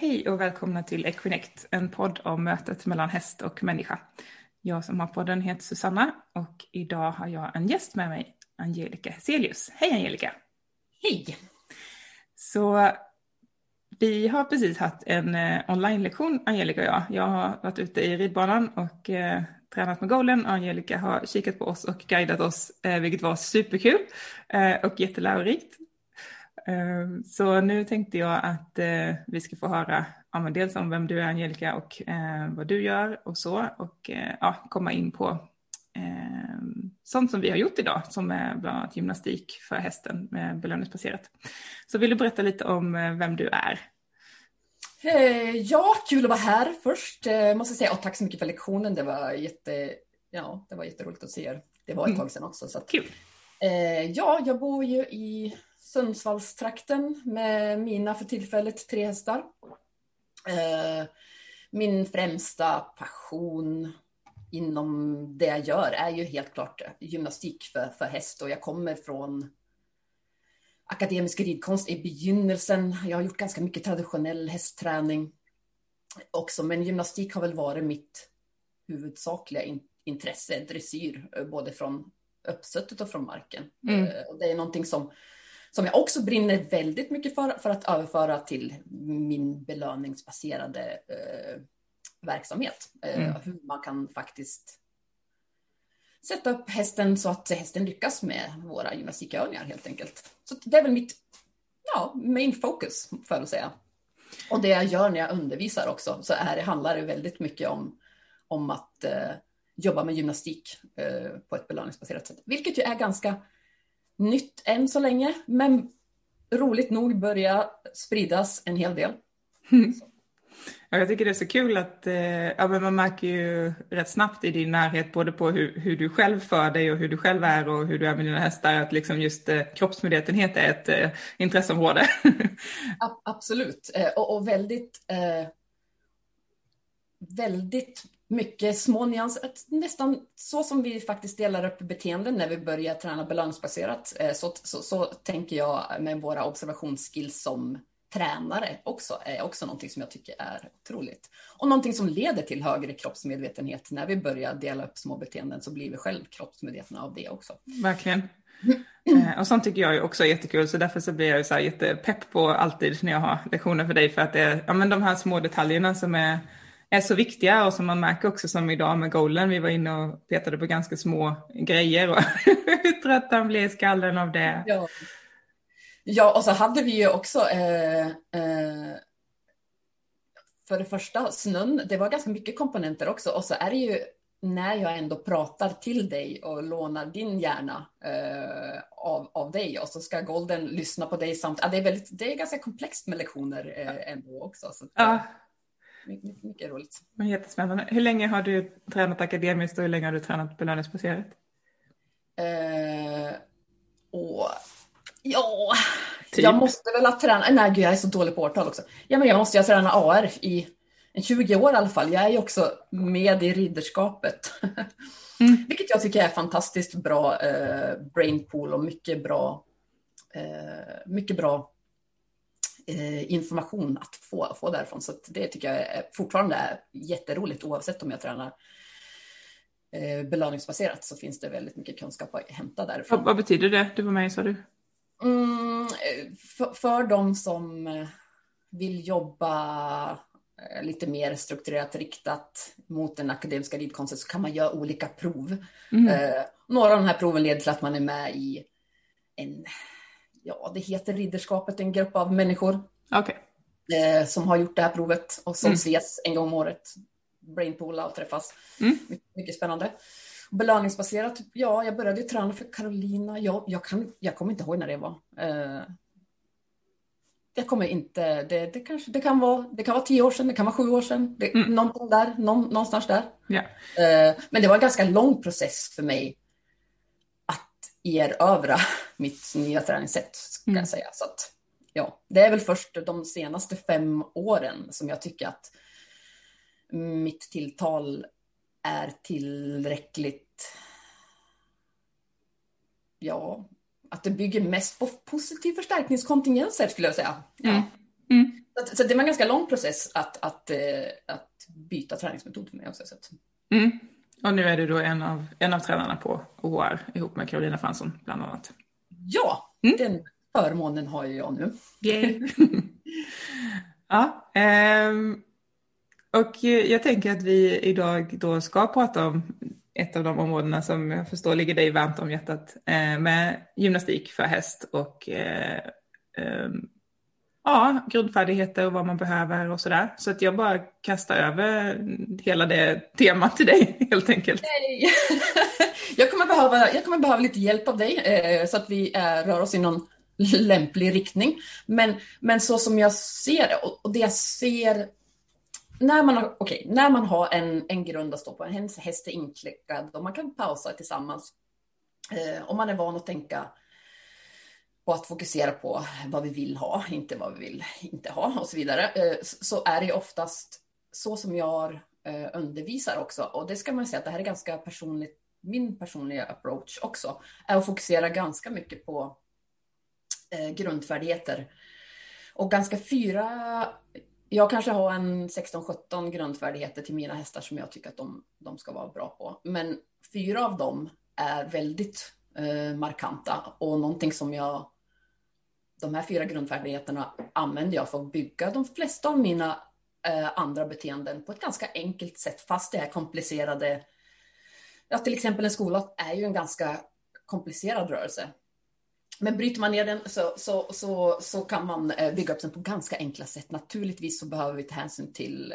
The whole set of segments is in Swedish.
Hej och välkomna till Equinect, en podd om mötet mellan häst och människa. Jag som har podden heter Susanna och idag har jag en gäst med mig, Angelica Heselius. Hej Angelica! Hej! Så vi har precis haft en eh, online-lektion, Angelica och jag. Jag har varit ute i ridbanan och eh, tränat med Golden och Angelica har kikat på oss och guidat oss, eh, vilket var superkul eh, och jättelärorikt. Ehm, så nu tänkte jag att eh, vi ska få höra ja, men dels om vem du är Angelica och eh, vad du gör och så och eh, ja, komma in på ehm, sånt som vi har gjort idag som är bland annat gymnastik för hästen med belöningsbaserat. Så vill du berätta lite om vem du är? Ja, kul att vara här först måste säga och tack så mycket för lektionen. Det var, jätte, ja, det var jätteroligt att se er. Det var ett mm. tag sedan också. Så att, kul! Ja, jag bor ju i Sundsvallstrakten med mina för tillfället tre hästar. Eh, min främsta passion inom det jag gör är ju helt klart gymnastik för, för häst och jag kommer från akademisk ridkonst i begynnelsen. Jag har gjort ganska mycket traditionell hästträning också, men gymnastik har väl varit mitt huvudsakliga intresse, dressyr, både från uppsuttet och från marken. Mm. Eh, det är någonting som som jag också brinner väldigt mycket för, för att överföra till min belöningsbaserade eh, verksamhet. Eh, mm. Hur man kan faktiskt sätta upp hästen så att hästen lyckas med våra gymnastikövningar helt enkelt. Så det är väl mitt ja, main focus, för att säga. Och det jag gör när jag undervisar också, så är det, handlar det väldigt mycket om, om att eh, jobba med gymnastik eh, på ett belöningsbaserat sätt. Vilket ju är ganska nytt än så länge, men roligt nog börjar spridas en hel del. Ja, jag tycker det är så kul att eh, ja, men man märker ju rätt snabbt i din närhet både på hur, hur, du själv för dig och hur du själv är och hur du är med dina hästar att liksom just eh, kroppsmedvetenhet är ett eh, intresseområde. Absolut, eh, och, och väldigt, eh, väldigt mycket små nyanser, nästan så som vi faktiskt delar upp beteenden när vi börjar träna balansbaserat. Eh, så, så, så tänker jag med våra observationsskills som tränare också, är också någonting som jag tycker är otroligt. Och någonting som leder till högre kroppsmedvetenhet. När vi börjar dela upp små beteenden så blir vi själv kroppsmedvetna av det också. Verkligen. Eh, och sånt tycker jag också är jättekul, så därför så blir jag så här jättepepp på alltid när jag har lektioner för dig, för att det är ja, men de här små detaljerna som är är så viktiga och som man märker också som idag med Golden, vi var inne och petade på ganska små grejer och hur trött han blev i skallen av det. Ja. ja, och så hade vi ju också eh, eh, för det första snön, det var ganska mycket komponenter också och så är det ju när jag ändå pratar till dig och lånar din hjärna eh, av, av dig och så ska Golden lyssna på dig samt, ja, det, är väldigt, det är ganska komplext med lektioner eh, ändå också. Så, ja mycket, mycket roligt. Jättespännande. Hur länge har du tränat akademiskt och hur länge har du tränat belöningsbaserat? Eh, och, ja, typ. jag måste väl ha tränat, nej gud jag är så dålig på årtal också. Ja men jag måste ju ha tränat AR i 20 år i alla fall. Jag är ju också med i ridderskapet. Mm. Vilket jag tycker är fantastiskt bra eh, brainpool och mycket bra, eh, mycket bra information att få, få därifrån. Så det tycker jag är, fortfarande är jätteroligt oavsett om jag tränar eh, belöningsbaserat så finns det väldigt mycket kunskap att hämta därifrån. Vad, vad betyder det? Du var med sa du? Mm, för, för de som vill jobba eh, lite mer strukturerat riktat mot den akademiska ridkonsten så kan man göra olika prov. Mm. Eh, några av de här proven leder till att man är med i en ja, det heter Ridderskapet, en grupp av människor. Okay. Eh, som har gjort det här provet och som mm. ses en gång om året. Brainpoola och träffas. Mm. Mycket, mycket spännande. Belöningsbaserat, ja, jag började träna för Carolina. Jag, jag, kan, jag kommer inte ihåg när det var. Eh, jag kommer inte, det, det, kanske, det, kan vara, det kan vara tio år sedan, det kan vara sju år sedan. Det, mm. Någonting där, någon, någonstans där. Yeah. Eh, men det var en ganska lång process för mig erövra mitt nya träningssätt, ska mm. jag säga. Så att, ja, det är väl först de senaste fem åren som jag tycker att mitt tilltal är tillräckligt, ja, att det bygger mest på positiv förstärkningskontingenser skulle jag säga. Ja. Mm. Mm. Så det var en ganska lång process att, att, eh, att byta träningsmetod för mig också. Så mm. Och nu är du då en av, en av tränarna på OR ihop med Carolina Fransson bland annat. Ja, mm. den förmånen har ju jag nu. Ja, um, och jag tänker att vi idag då ska prata om ett av de områdena som jag förstår ligger dig varmt om hjärtat eh, med gymnastik för häst och eh, eh, ja, grundfärdigheter och vad man behöver och sådär. Så att jag bara kastar över hela det temat till dig helt enkelt. Nej. jag, kommer behöva, jag kommer behöva lite hjälp av dig eh, så att vi eh, rör oss i någon lämplig riktning. Men, men så som jag ser det och, och det jag ser när man, har, okay, när man har en, en grund att stå på, en häst är inklickad och man kan pausa tillsammans. Eh, om man är van att tänka på att fokusera på vad vi vill ha, inte vad vi vill inte ha och så vidare, eh, så är det oftast så som jag eh, undervisar också. Och det ska man säga att det här är ganska personligt, min personliga approach också, är att fokusera ganska mycket på eh, grundfärdigheter. Och ganska fyra jag kanske har en 16-17 grundfärdigheter till mina hästar som jag tycker att de, de ska vara bra på. Men fyra av dem är väldigt markanta och någonting som jag... De här fyra grundfärdigheterna använder jag för att bygga de flesta av mina eh, andra beteenden på ett ganska enkelt sätt, fast det är komplicerade... Ja, till exempel en skola är ju en ganska komplicerad rörelse. Men bryter man ner den så, så, så, så kan man eh, bygga upp den på ganska enkla sätt. Naturligtvis så behöver vi ta hänsyn till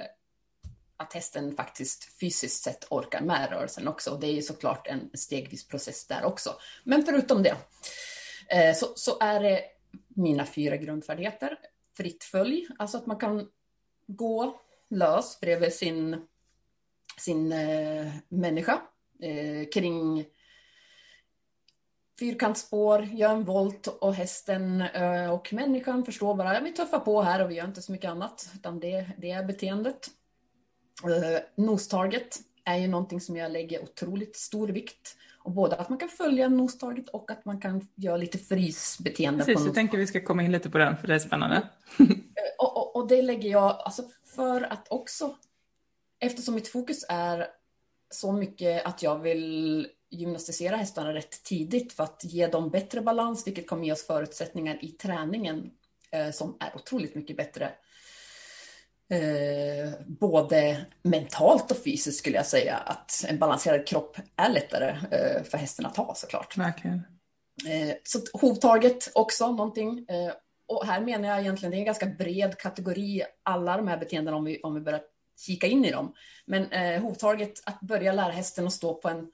att hästen faktiskt fysiskt sett orkar med rörelsen också. Och det är ju såklart en stegvis process där också. Men förutom det eh, så, så är det mina fyra grundfärdigheter. Fritt följ, alltså att man kan gå lös bredvid sin, sin eh, människa eh, kring fyrkantsspår, gör en volt och hästen eh, och människan förstår bara att vi tuffar på här och vi gör inte så mycket annat, utan det, det är beteendet. Eh, Nostarget är ju någonting som jag lägger otroligt stor vikt. Och både att man kan följa nostarget och att man kan göra lite frysbeteende. Precis, jag tänker vi ska komma in lite på den för det är spännande. och, och, och, det lägger jag alltså för att också, eftersom mitt fokus är så mycket att jag vill gymnastisera hästarna rätt tidigt för att ge dem bättre balans, vilket kommer ge oss förutsättningar i träningen eh, som är otroligt mycket bättre. Eh, både mentalt och fysiskt skulle jag säga att en balanserad kropp är lättare eh, för hästen att ha såklart. Verkligen. Eh, så hovtaget också någonting. Eh, och här menar jag egentligen, det är en ganska bred kategori, alla de här beteendena om vi, om vi börjar kika in i dem. Men eh, hovtaget, att börja lära hästen att stå på en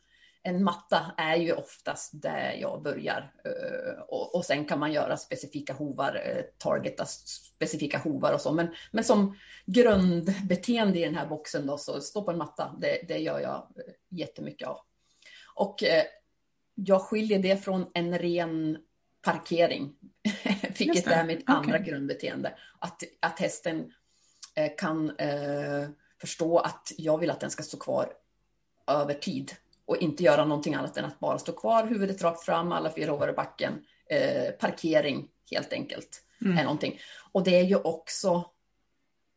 en matta är ju oftast där jag börjar. Eh, och, och sen kan man göra specifika hovar, eh, targeta specifika hovar och så. Men, men som grundbeteende i den här boxen då, så stå på en matta, det, det gör jag eh, jättemycket av. Och jag skiljer det från en ren parkering, vilket är mitt okay. andra grundbeteende. Att, att hästen kan eh, förstå att jag vill att den ska stå kvar över tid och inte göra någonting annat än att bara stå kvar, huvudet rakt fram, alla fyra hovar i backen. Eh, parkering helt enkelt mm. är någonting. Och det är ju också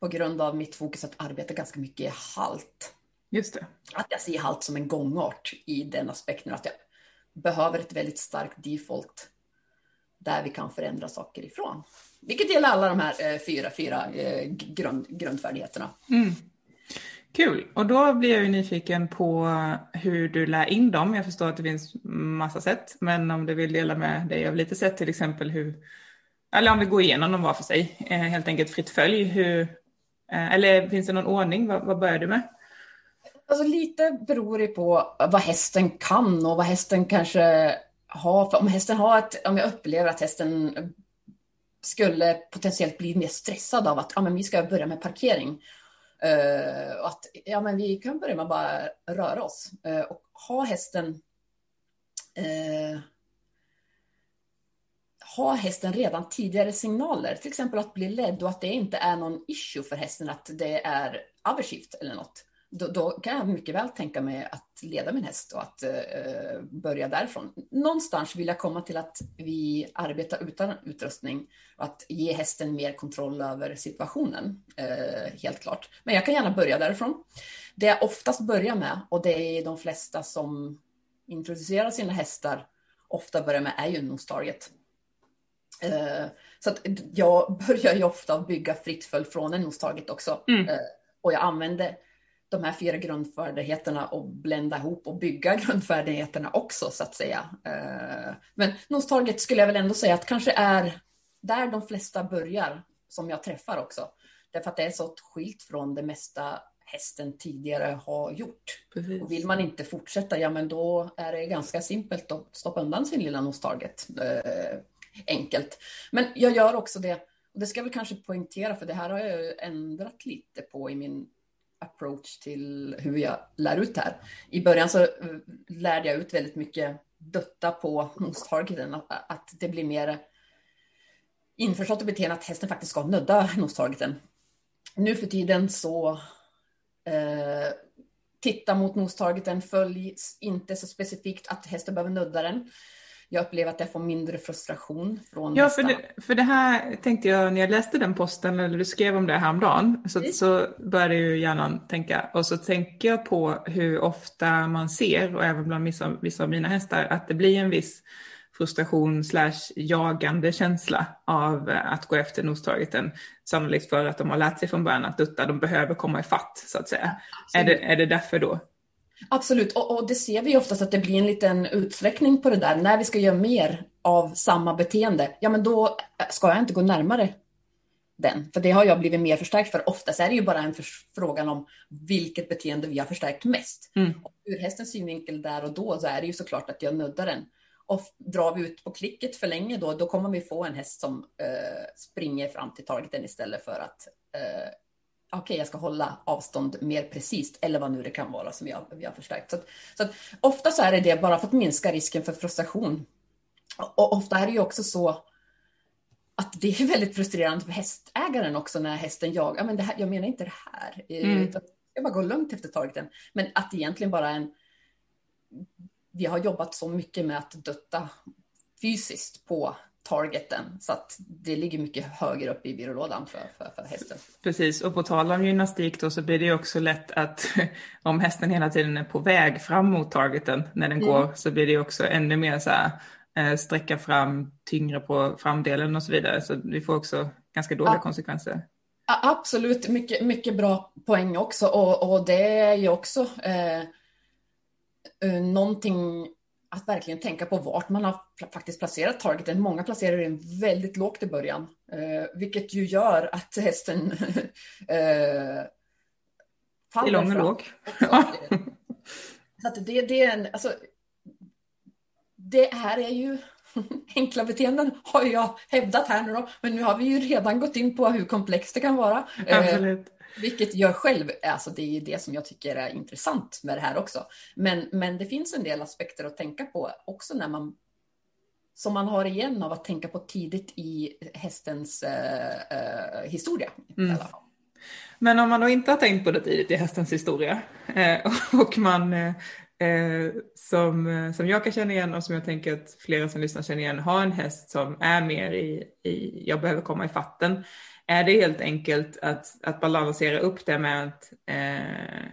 på grund av mitt fokus att arbeta ganska mycket i halt. Just det. Att jag ser halt som en gångart i den aspekten att jag behöver ett väldigt starkt default där vi kan förändra saker ifrån. Vilket gäller alla de här eh, fyra, fyra eh, grund, grundfärdigheterna. Mm. Kul, och då blir jag ju nyfiken på hur du lär in dem. Jag förstår att det finns massa sätt, men om du vill dela med dig av lite sätt, till exempel hur, eller om vi går igenom dem var för sig, eh, helt enkelt fritt följ, hur, eh, eller finns det någon ordning, vad, vad börjar du med? Alltså lite beror det på vad hästen kan och vad hästen kanske har, för om hästen har ett, om jag upplever att hästen skulle potentiellt bli mer stressad av att ja, men vi ska börja med parkering Uh, att ja, men vi kan börja med att bara röra oss uh, och ha hästen uh, ha hästen redan tidigare signaler, till exempel att bli ledd och att det inte är någon issue för hästen att det är aversivt eller något då, då, kan jag mycket väl tänka mig att leda min häst och att eh, börja därifrån. Någonstans vill jag komma till att vi arbetar utan utrustning och att ge hästen mer kontroll över situationen, eh, helt klart. Men jag kan gärna börja därifrån. Det jag oftast börjar med, och det är de flesta som introducerar sina hästar ofta börjar med, är ju nostarget. Eh, så att jag börjar ju ofta bygga fritt följd från en nostarget också. Mm. Eh, och jag använder de här fyra grundfärdigheterna och blända ihop och bygga grundfärdigheterna också så att säga. Eh, men nostaget skulle jag väl ändå säga att kanske är där de flesta börjar som jag träffar också. Därför att det är så skilt från det mesta hästen tidigare har gjort. Precis. Och vill man inte fortsätta, ja men då är det ganska simpelt att stoppa undan sin lilla nostalget. Eh, enkelt. Men jag gör också det, och det ska jag väl kanske poängtera, för det här har jag ändrat lite på i min approach till hur jag lär ut det här. I början så eh, lärde jag ut väldigt mycket dutta på nostargeten, att, att det blir mer införstått i beteendet att hästen faktiskt ska nudda nostargeten. Nu för tiden så eh, titta mot nostargeten, följ inte så specifikt att hästen behöver nudda den jag upplever att jag får mindre frustration från Ja, för det, för det här tänkte jag när jag läste den posten, eller du skrev om det häromdagen, så, mm. så började ju hjärnan tänka. Och så tänker jag på hur ofta man ser, och även bland vissa, vissa av mina hästar, att det blir en viss frustration slash jagande känsla av att gå efter nostargeten. Sannolikt för att de har lärt sig från början att dutta, de behöver komma i fatt så att säga. Är, det, är det därför då? Absolut, och, och, det ser vi oftast att det blir en liten utsträckning på det där. När vi ska göra mer av samma beteende, ja men då ska jag inte gå närmare den. För det har jag blivit mer förstärkt för. Oftast är det ju bara en frågan om vilket beteende vi har förstärkt mest. Mm. Och ur hästens synvinkel där och då så är det ju såklart att jag nuddar den. Och drar vi ut på klicket för länge då, då kommer vi få en häst som eh, springer fram till targeten istället för att eh, okej, okay, jag ska hålla avstånd mer precis eller vad nu det kan vara som jag, vi har förstärkt. Så, att, så att, ofta så är det det bara för att minska risken för frustration. Och ofta är det ju också så att det är väldigt frustrerande för hästägaren också när hästen jagar. Men det här, jag menar inte det här. Mm. Jag bara går lugnt efter targeten. Men att egentligen bara en... Vi har jobbat så mycket med att dutta fysiskt på targeten. Så att det ligger mycket högre upp i byrålådan för, för, för hästen. Precis, och på tal om gymnastik då så blir det också lätt att om hästen hela tiden är på väg fram mot targeten när den mm. går så blir det också ännu mer så här eh, sträcka fram tyngre på framdelen och så vidare. Så vi får också ganska dåliga ja. konsekvenser. Ja, absolut, mycket, mycket bra poäng också. Och, och det är ju också eh, eh någonting att verkligen tänka på vart man har faktiskt placerat targeten. Många placerar den väldigt lågt i början, eh, vilket ju gör att hästen eh, faller I lång och låg. Så det, det, är en, alltså, det här är ju enkla beteenden har jag hävdat här nu då, men nu har vi ju redan gått in på hur komplext det kan vara. Eh, Absolut. Vilket jag själv, alltså det är det som jag tycker är intressant med det här också. Men, men det finns en del aspekter att tänka på också när man som man har igen av att tänka på tidigt i hästens eh, eh, historia. Mm. Men om man då inte har tänkt på det tidigt i hästens historia eh, och man eh, eh, som, eh, som jag kan känna igen och som jag tänker att flera som lyssnar känner igen har en häst som är mer i, i jag behöver komma i fatten är det helt enkelt att, att balansera upp det med att eh,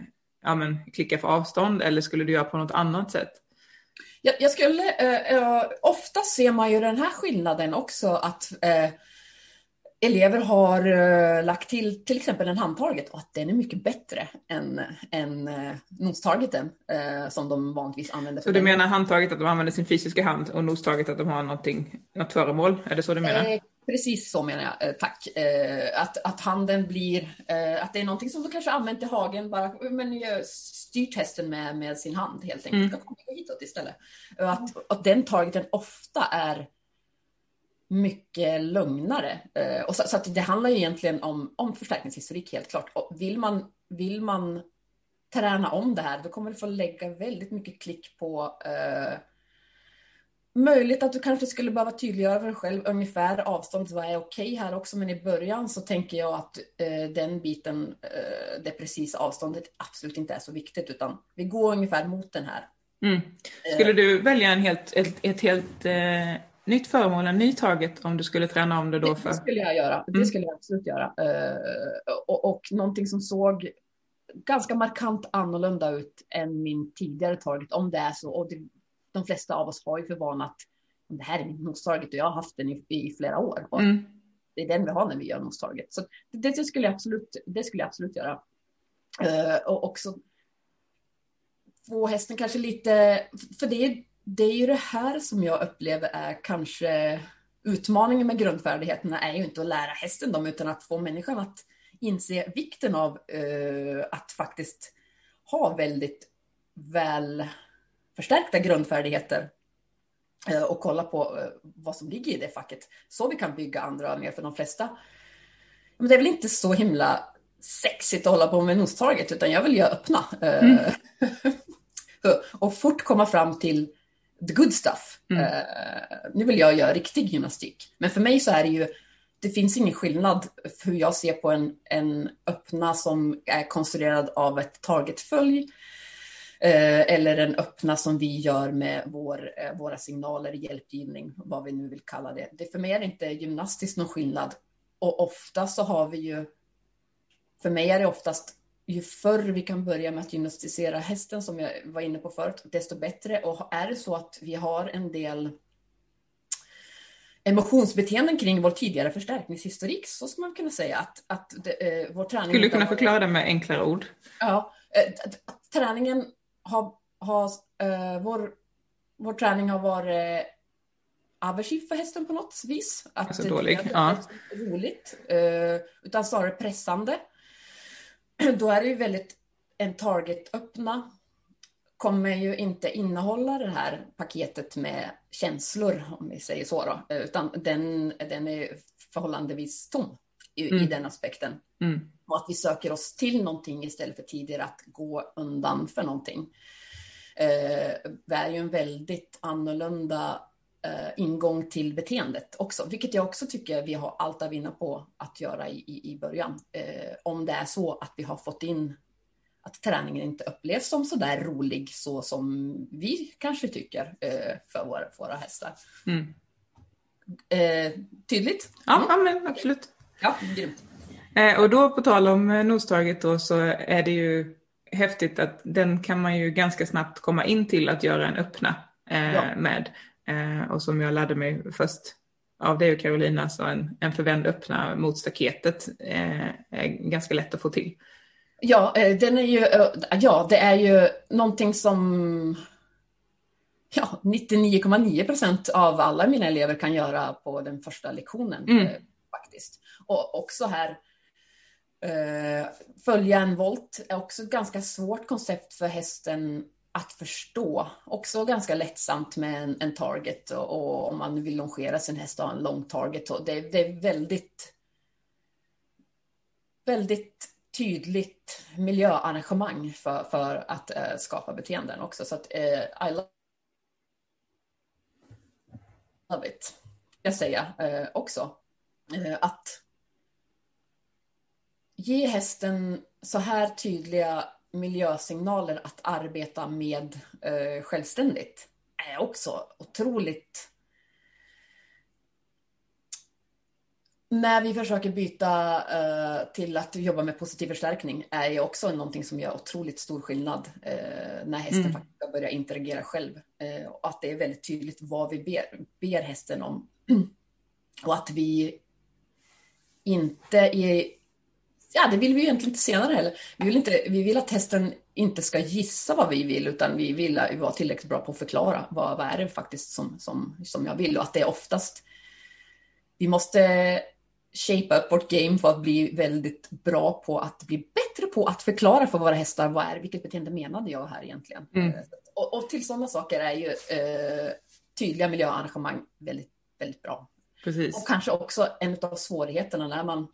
ja, men, klicka för avstånd eller skulle du göra på något annat sätt? Jag, jag skulle, eh, eh ofta ser man ju den här skillnaden också att eh, elever har eh, lagt till till exempel en handtarget och att den är mycket bättre än, än eh, nostargeten eh, som de vanligtvis använder. Så du menar handtaget att de använder sin fysiska hand och nostaget att de har någonting, något föremål? Är det så du menar? Eh, Precis så menar jag, tack. Att, att handen blir, att det är någonting som du kanske använt i hagen, bara men styrt hästen med, med sin hand helt enkelt. Mm. Gå hitåt istället. Att, att den targeten ofta är mycket lugnare. Och så, så det handlar egentligen om, om förstärkningshistorik helt klart. Och vill man, vill man träna om det här, då kommer du få lägga väldigt mycket klick på Möjligt att du kanske skulle behöva tydliggöra för dig själv ungefär avståndet, vad är okej här också, men i början så tänker jag att eh, den biten, eh, det precisa avståndet, absolut inte är så viktigt, utan vi går ungefär mot den här. Mm. Skulle du välja en helt, ett, ett helt eh, nytt föremål, en ny target, om du skulle träna om det då? För... Det skulle jag göra, det mm. skulle jag absolut göra. Eh, och, och någonting som såg ganska markant annorlunda ut än min tidigare target, om det är så. Och det, de flesta av oss har ju för vana att det här är min nostarget och jag har haft den i, i flera år. Mm. Det är den vi har när vi gör nostarget. Så det, det, skulle jag absolut, det skulle jag absolut göra. Uh, och också få hästen kanske lite, för det, det är ju det här som jag upplever är kanske utmaningen med grundfärdigheterna är ju inte att lära hästen dem utan att få människan att inse vikten av uh, att faktiskt ha väldigt väl förstärkta grundfärdigheter uh, och kolla på uh, vad som ligger i det facket. Så vi kan bygga andra övningar för de flesta. Men det är väl inte så himla sexigt att hålla på med nostaget utan jag vill göra öppna. Mm. och fort komma fram till the good stuff. Mm. nu vill jag göra riktig gymnastik. Men för mig så är det ju det finns ingen skillnad för hur jag ser på en, en öppna som är konstruerad av ett targetfölj eh, eller en öppna som vi gör med vår, eh, våra signaler, hjälpgivning, vad vi nu vill kalla det. det. För mig är det inte gymnastiskt någon skillnad. Och ofta så har vi ju, för mig är det oftast ju förr vi kan börja med att gymnastisera hästen som jag var inne på förut, desto bättre. Och är det så att vi har en del emotionsbeteenden kring vår tidigare förstärkningshistorik så skulle man kunna säga att, att det, eh, vår träning... Skulle du kunna förklara det med enklare ord? Ja, eh, träningen har, har eh, vår, vår träning har varit aversiv för hästen på något vis. Att alltså dålig. Det ja. roligt, eh, utan snarare pressande. Då är det ju väldigt en target-öppna kommer ju inte innehålla det här paketet med känslor, om vi säger så, då, utan den, den är förhållandevis tom i, mm. i den aspekten. Mm. Och att vi söker oss till någonting istället för tidigare att gå undan för någonting. Eh, det är ju en väldigt annorlunda ingång till beteendet också, vilket jag också tycker vi har allt att vinna på att göra i, i, början. Eh, om det är så att vi har fått in att träningen inte upplevs som så där rolig så som vi kanske tycker eh, för våra, våra hästar. Mm. Eh, tydligt? Ja, ja men absolut. Ja, grymt. Eh, och då på tal om eh, nostaget då så är det ju häftigt att den kan man ju ganska snabbt komma in till att göra en öppna eh, ja. med. Eh, och som jag lärde mig först av dig och Carolina så en, en förvänd öppna mot staketet är ganska lätt att få till. Ja, eh, den är ju, eh, ja, det är ju någonting som ja, 99,9 procent av alla mina elever kan göra på den första lektionen. Mm. Eh, faktiskt. Och också här, eh, följa en volt är också ett ganska svårt koncept för hästen att förstå. Också ganska lättsamt med en, en target och, och, om man vill longera sin häst och ha en lång target. Och det, det är väldigt, väldigt tydligt miljöarrangemang för, för att eh, skapa beteenden också. Så att eh, I love it, jag säga eh, också. Eh, att ge hästen så här tydliga miljösignaler att arbeta med eh, självständigt är också otroligt när vi försöker byta uh, till att jobba med positiv förstärkning är ju också någonting som gör otroligt stor skillnad uh, när hästen mm. faktiskt ska börja interagera själv. Uh, och att det är väldigt tydligt vad vi ber, ber hästen om. och att vi inte är... Ja, det vill vi egentligen inte senare heller. Vi vill, inte, vi vill att hästen inte ska gissa vad vi vill, utan vi vill vara tillräckligt bra på att förklara vad, vad är det faktiskt som, som, som jag vill. Och att det är oftast vi måste shape up vårt game för att bli väldigt bra på att bli bättre på att förklara för våra hästar vad är vilket beteende menade jag här egentligen. Mm. Eh, och, och, till sådana saker är ju eh, tydliga miljöarrangemang väldigt, väldigt bra. Precis. Och kanske också en av svårigheterna när man,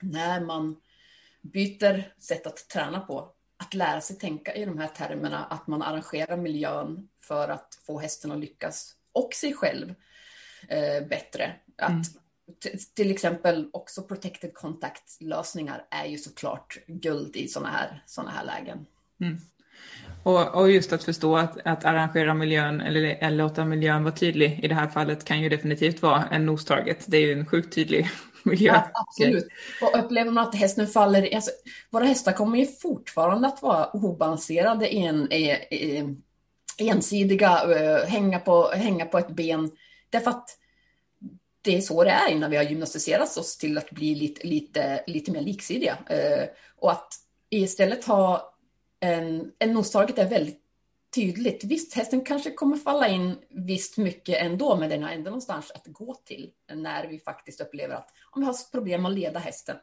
när man byter sätt att träna på. Att lära sig tänka i de här termerna, att man arrangerar miljön för att få hästen att lyckas och sig själv eh, bättre. Att mm. till exempel också protected contact-lösningar är ju såklart guld i sådana här, såna här lägen. Mm. Och, och, just att förstå att, att arrangera miljön eller, eller låta miljön vara tydlig i det här fallet kan ju definitivt vara en nos-target. Det är ju en sjukt tydlig miljö. Ja, absolut. Och upplever man att hästen faller, alltså, våra hästar kommer ju fortfarande att vara obalanserade, en, en, ensidiga, uh, hänga, på, hänga på ett ben. Därför att det är så det är innan vi har gymnastiserat oss till att bli lite, lite, lite mer liksidiga. Uh, och att istället ha en, en nostaget är väldigt tydligt. Visst, hästen kanske kommer falla in visst mycket ändå, men den har ändå någonstans att gå till när vi faktiskt upplever att om vi har problem att leda hästen,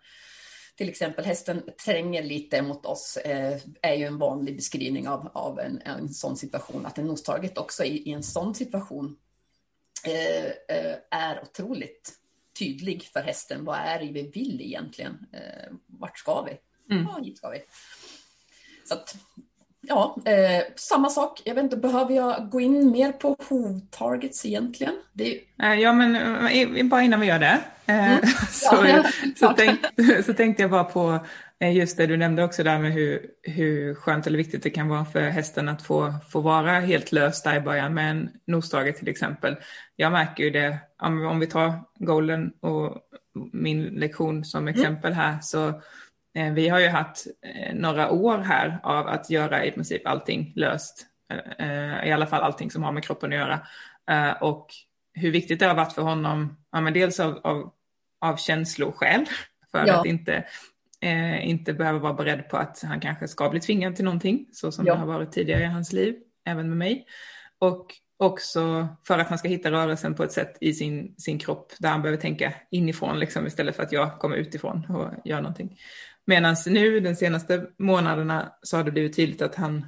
till exempel hästen tränger lite mot oss, eh, är ju en vanlig beskrivning av, av en, en sån situation, att en nostaget också i, i en sån situation eh, eh, är otroligt tydlig för hästen. Vad är det vi vill egentligen? Eh, vart ska vi? Mm. Ja, hit ska vi. Så att, ja, eh, samma sak. Jag vet inte, behöver jag gå in mer på HOV-targets egentligen? Det är... Ja, men eh, bara innan vi gör det. Eh, mm. så, ja, så, tänk, så, tänkte jag bara på eh, just det du nämnde också där med hur, hur skönt eller viktigt det kan vara för hästen att få, få vara helt lös där i början med en nosdrage till exempel. Jag märker ju det, om, vi tar Golden och min lektion som mm. exempel här, så Eh, vi har ju haft eh, några år här av att göra i princip allting löst, eh, i alla fall allting som har med kroppen att göra. Och hur viktigt det har varit för honom, ja, men dels av, av, av känsloskäl, för ja. att inte, eh, inte behöva vara beredd på att han kanske ska bli tvingad till någonting, så som ja. det har varit tidigare i hans liv, även med mig. Och också för att han ska hitta rörelsen på ett sätt i sin, sin kropp där han behöver tänka inifrån liksom, istället för att jag kommer utifrån och gör någonting. Medan nu de senaste månaderna så har det blivit tydligt att han,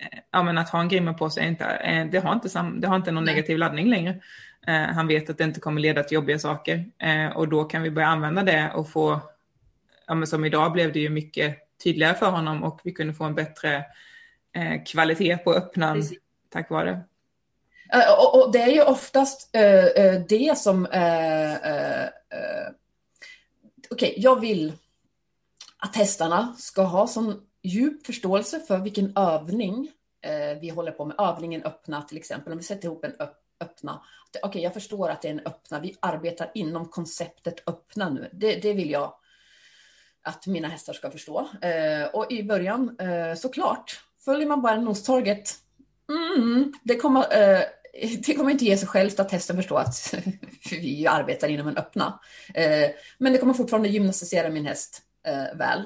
eh, ja men att ha en grimma på sig, inte, eh, det, har inte sam, det har inte någon negativ laddning längre. Eh, han vet att det inte kommer leda till jobbiga saker och då kan vi börja använda det och få, ja men som idag blev det ju mycket tydligare för honom och vi kunde få en bättre kvalitet på öppnan Precis. tack vare det. Och, och, det är ju oftast det som... Uh, uh, Okej, okay, jag vill att hästarna ska ha sån djup förståelse för vilken övning eh, vi håller på med. Övningen öppna till exempel, om vi sätter ihop en öpp, öppna. Okej, okay, jag förstår att det är en öppna. Vi arbetar inom konceptet öppna nu. Det, det vill jag att mina hästar ska förstå. Eh, och i början, eh, såklart, följer man bara nostorget, mm, det kommer eh, det kommer inte ge sig självt att hästen förstår att vi arbetar inom en öppna. Eh, men det kommer fortfarande gymnastisera min häst väl.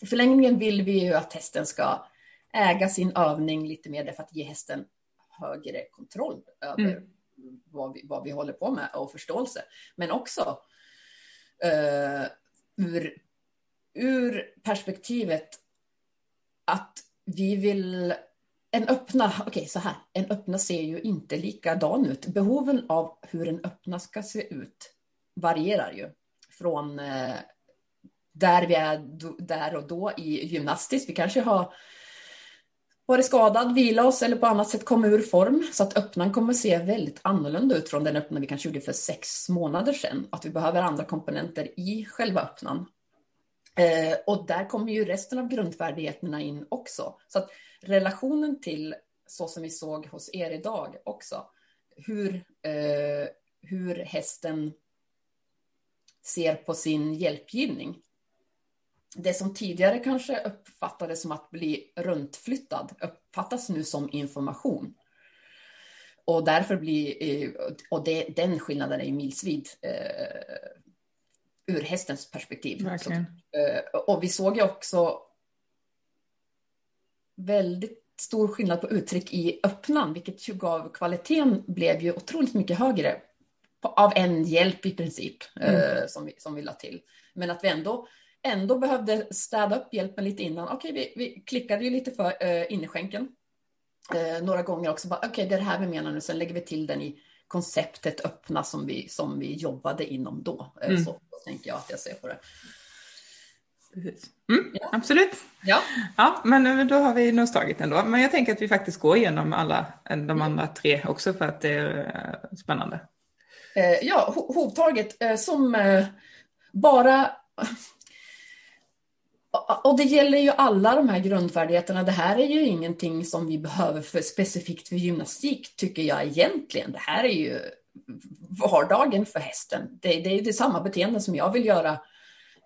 I förlängningen vill vi ju att hästen ska äga sin övning lite mer därför att ge hästen högre kontroll över mm. vad, vi, vad vi håller på med och förståelse. Men också eh, ur, ur perspektivet att vi vill en öppna, okej okay, så här, en öppna ser ju inte likadan ut. Behoven av hur en öppna ska se ut varierar ju från eh, där vi är där och då i gymnastiskt. Vi kanske har varit skadad, vila oss eller på annat sätt komma ur form. Så att öppnan kommer se väldigt annorlunda ut från den öppna vi kanske gjorde för sex månader sedan. Att vi behöver andra komponenter i själva öppnan. Eh, och där kommer ju resten av grundfärdigheterna in också. Så att relationen till så som vi såg hos er idag också. Hur, eh, hur hästen ser på sin hjälpgivning det som tidigare kanske uppfattades som att bli runtflyttad uppfattas nu som information. Och därför blir, eh, och det, den skillnaden är milsvid eh, ur hästens perspektiv. Så, eh, och vi såg ju också väldigt stor skillnad på uttryck i öppnan, vilket ju gav kvaliteten blev ju otroligt mycket högre av en hjälp i princip mm. eh, som, vi, som vi la till. Men att vi ändå ändå behövde städa upp hjälpen lite innan. Okej, vi, vi klickade ju lite för uh, innerskänken uh, några gånger också. Okej, okay, det är det här vi menar nu. Sen lägger vi till den i konceptet öppna som vi, som vi jobbade inom då. Uh, mm. Så, så tänker jag att jag ser på det. Mm, Ja. Absolut. Ja. Ja, men då har vi nog slagit ändå. Men jag tänker att vi faktiskt går igenom alla de andra tre också för att det är eh, spännande. Eh, ja, ho- hovtaget eh, som eh, bara... Och det gäller ju alla de här grundfärdigheterna. Det här är ju ingenting som vi behöver för, specifikt för gymnastik, tycker jag egentligen. Det här är ju vardagen för hästen. Det, det är det samma beteende som jag vill göra.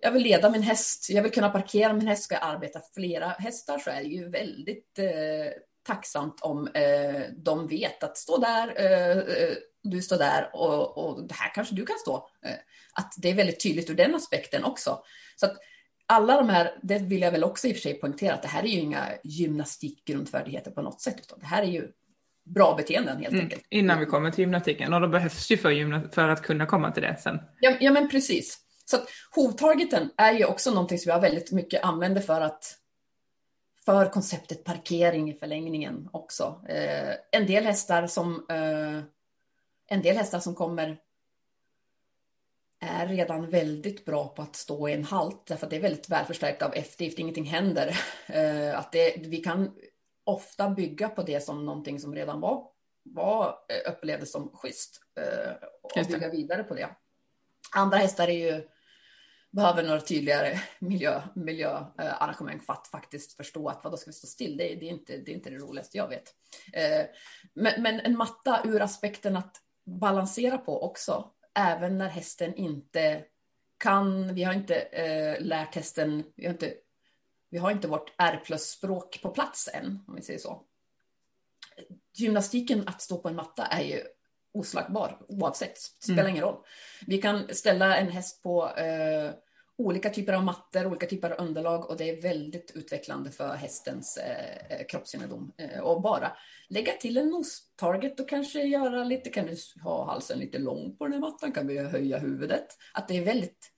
Jag vill leda min häst, jag vill kunna parkera min häst. Ska jag arbeta flera hästar så är det ju väldigt eh, tacksamt om eh, de vet att stå där, eh, eh, du står där och, och det här kanske du kan stå. Eh, att det är väldigt tydligt ur den aspekten också. Så att alla de här, det vill jag väl också i och för sig poängtera, att det här är ju inga gymnastikgrundfärdigheter på något sätt, utan det här är ju bra beteenden helt Mm, enkelt. innan vi kommer till gymnastiken. Och då behövs ju för, för att kunna komma till det sen. Ja, ja men precis. Så att hovtargeten är ju också någonting som jag väldigt mycket använder för att för konceptet parkering i förlängningen också. Eh, en del hästar som eh, en del hästar som kommer är redan väldigt bra på att stå i en halt därför att det är väldigt välförstärkt av eftergift, ingenting händer. Eh, att det, vi kan ofta bygga på det som någonting som redan var, var eh, upplevdes som schysst eh, och bygga vidare på det. Andra hästar är ju, behöver några tydligare miljö, miljöarrangemang för att faktiskt förstå att vad då ska vi stå still? Det, är- det, är inte, det är inte det roligaste jag vet. Men, men en matta ur aspekten att balansera på också, även när hästen inte kan, vi har inte eh, lärt hästen, vi har inte, vi har inte vårt R plus-språk på plats än, om vi säger så. Gymnastiken att stå på en matta är ju oslagbar oavsett, spelar ingen roll. Vi kan ställa en häst på eh, olika typer av mattor, olika typer av underlag och det är väldigt utvecklande för hästens eh, eh, kroppskännedom. Eh, och bara lägga till en nos-target och kanske göra lite, kan du ha halsen lite lång på den här mattan, kan vi höja huvudet. Att det är väldigt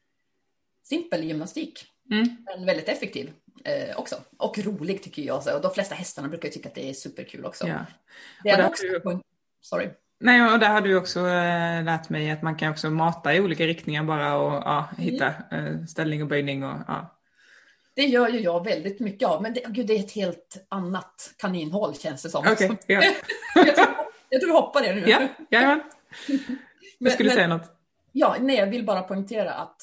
simpel gymnastik, Mm. men väldigt effektiv eh, också. Och rolig tycker jag. Och de flesta hästarna brukar tycka att det är superkul också. Ja. Det är också, du- sorry. Nej, och där har du också eh, lärt mig att man kan också mata i olika riktningar bara och ja, hitta eh, ställning och böjning och ja. Det gör ju jag väldigt mycket av, men det, gud, det är ett helt annat kaninhål känns det som. Okej, ja. jag, tror, jag tror vi hoppar det nu. Ja. Du Men- skulle men- säga något. Ja, nej, jag vill bara poängtera att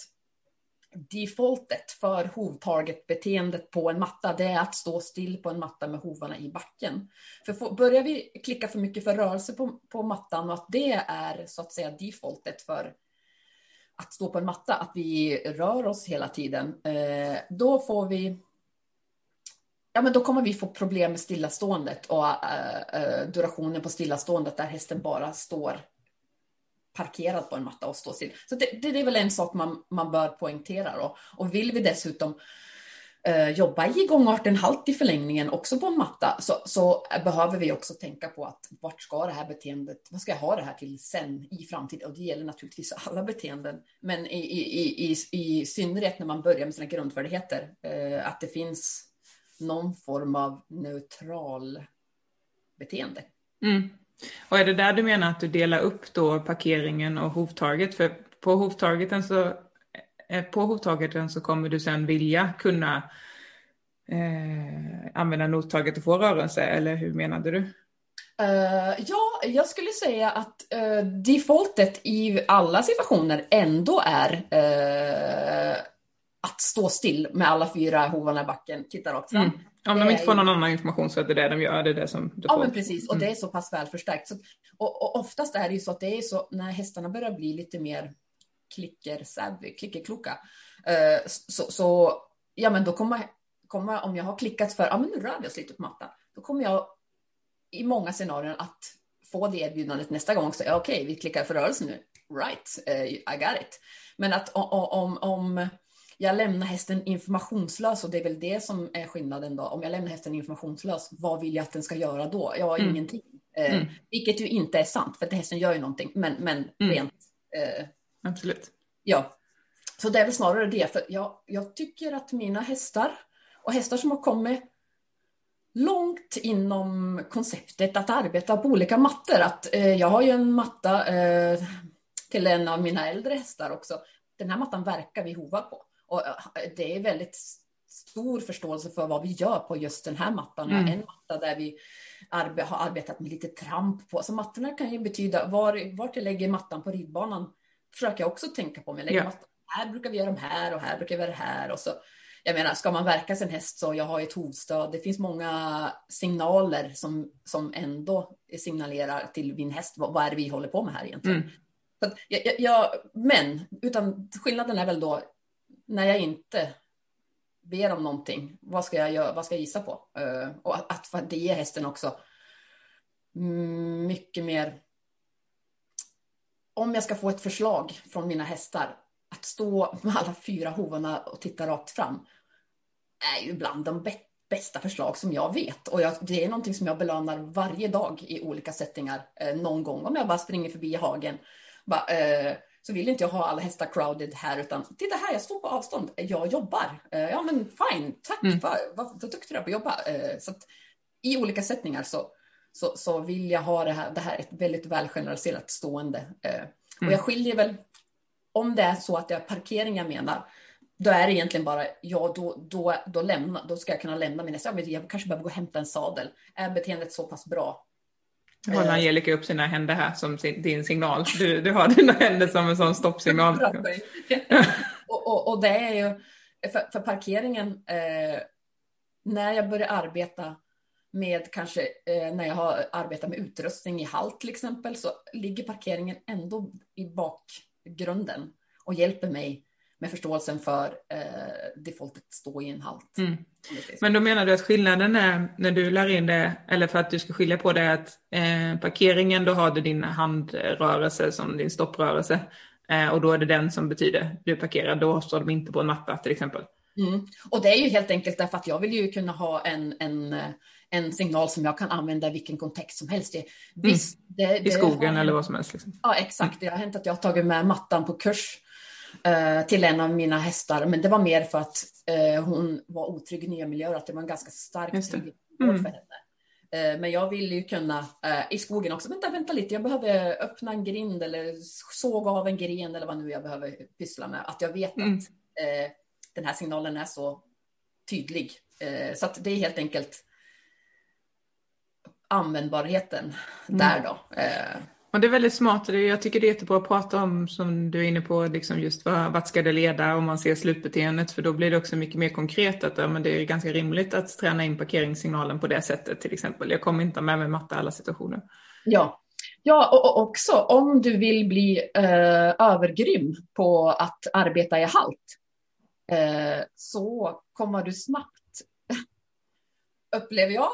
defaultet för hovtarget-beteendet på en matta, det är att stå still på en matta med hovarna i backen. För får, börjar vi klicka för mycket för rörelse på, på mattan och att det är så att säga defaultet för att stå på en matta, att vi rör oss hela tiden, eh, då får vi Ja, men då kommer vi få problem med stillaståendet och eh, eh durationen på stillaståendet där hästen bara står parkerad på en matta och stå still. Så det, det, det är väl en sak man, man bör poängtera då. Och vill vi dessutom eh, jobba i gångarten halt i förlängningen också på en matta så, så behöver vi också tänka på att vart ska det här beteendet, vad ska jag ha det här till sen i framtiden? Och det gäller naturligtvis alla beteenden, men i, i, i, i, i synnerhet när man börjar med sina grundfärdigheter, eh, att det finns någon form av neutral beteende. Mm. Och är det där du menar att du delar upp då parkeringen och hovtaget? För på hovtageten så, eh, på hovtageten så kommer du sen vilja kunna eh, använda nottaget och få rörelse, eller hur menade du? Eh, ja, jag skulle säga att eh, defaultet i alla situationer ändå är eh, att stå still med alla fyra hovarna i backen, titta rakt fram. Mm. Om de inte får någon annan information så är det det de gör, det är det som du Ja, får. men precis. Och det är så pass välförstärkt. Så, och, och oftast är det ju så att det är så när hästarna börjar bli lite mer klicker-savvy, klickerkloka, eh, så, så ja, men då kommer, kommer om jag har klickat för, ja men nu rör vi oss lite på mattan, då kommer jag i många scenarion att få det erbjudandet nästa gång också. Ja, okej, vi klickar för rörelse nu. Right, eh, I got it. Men att o- o- om, om jag lämnar hästen informationslös och det är väl det som är skillnaden då. Om jag lämnar hästen informationslös, vad vill jag att den ska göra då? Ja, Mm. ingenting. Eh, Mm. Vilket ju inte är sant, för att hästen gör ju någonting, men, men Mm. rent, eh, Absolut. ja. Så det är väl snarare det, för jag, jag tycker att mina hästar och hästar som har kommit långt inom konceptet att arbeta på olika mattor. Att, eh, jag har ju en matta eh, till en av mina äldre hästar också. Den här mattan verkar vi hovar på. Och det är väldigt stor förståelse för vad vi gör på just den här mattan. Mm. En matta där vi arbe har arbetat med lite tramp på. Så mattorna kan ju betyda, var, vart jag lägger mattan på ridbanan försöker jag också tänka på. Om jag lägger ja. mattan här brukar vi göra de här och här brukar vi göra det här. Och så, jag menar, ska man verka sin häst så jag har ett hovstöd. Det finns många signaler som, som ändå signalerar till min häst vad, vad är det vi håller på med här egentligen. Mm. Så jag, jag, men utan skillnaden är väl då när jag inte ber om någonting, vad ska jag, göra, vad ska jag gissa på? Uh, och att, att det ger hästen också mycket mer... Om jag ska få ett förslag från mina hästar, att stå med alla fyra hovarna och titta rakt fram är ju bland de bästa förslag som jag vet. Och jag, det är någonting som jag belönar varje dag i olika sättningar. Eh, någon gång om jag bara springer förbi hagen. Bara, eh, så vill inte jag ha alla hästar crowded här utan titta här, jag står på avstånd, jag jobbar. Eh, ja men fine, tack, mm. vad, vad duktig du är på att jobba. Eh, så att, I olika sättningar så, så, så vill jag ha det här, det här ett väldigt välgeneraliserat stående. Eh, mm. Och jag skiljer väl, om det är så att det är parkering jag menar, då är det egentligen bara, ja då, då, då, lämna, då ska jag kunna lämna min häst. Jag kanske behöver gå och hämta en sadel. Är beteendet så pass bra nu håller Angelica upp sina händer här som sin, din signal. Du, du har dina händer som en sån stoppsignal. och, och, och, det är ju, för, för parkeringen, eh, när jag börjar arbeta med kanske eh, när jag har arbetat med utrustning i halt till exempel så ligger parkeringen ändå i bakgrunden och hjälper mig med förståelsen för eh, defaultet stå i en halt. Mm. Men då menar du att skillnaden är när du lär in det, eller för att du ska skilja på det, att eh, parkeringen då har du din handrörelse som din stopprörelse eh, och då är det den som betyder du parkerar, då står de inte på en matta till exempel. Mm. Och det är ju helt enkelt därför att jag vill ju kunna ha en, en, en signal som jag kan använda i vilken kontext som helst. Det, visst, mm. det, I skogen har, eller vad som helst. Liksom. Ja, exakt. Det har hänt att jag har tagit med mattan på kurs till en av mina hästar. Men det var mer för att eh, hon var otrygg i nya miljöer, att det var en ganska stark trygghet mm. för henne. Eh, men jag vill ju kunna eh, i skogen också, vänta, vänta lite, jag behöver öppna en grind eller såga av en gren eller vad nu jag behöver pyssla med. Att jag vet mm. att eh, den här signalen är så tydlig. Eh, så att det är helt enkelt användbarheten mm. där då. Men det är väldigt smart. Jag tycker det är jättebra att prata om, som du är inne på, liksom just vad, vart ska det leda om man ser slutbeteendet, för då blir det också mycket mer konkret att ja, men det är ganska rimligt att träna in parkeringssignalen på det sättet till exempel. Jag kommer inte med mig matta i alla situationer. Ja, ja och, också om du vill bli eh, övergrym på att arbeta i halt eh, så kommer du snabbt upplever jag,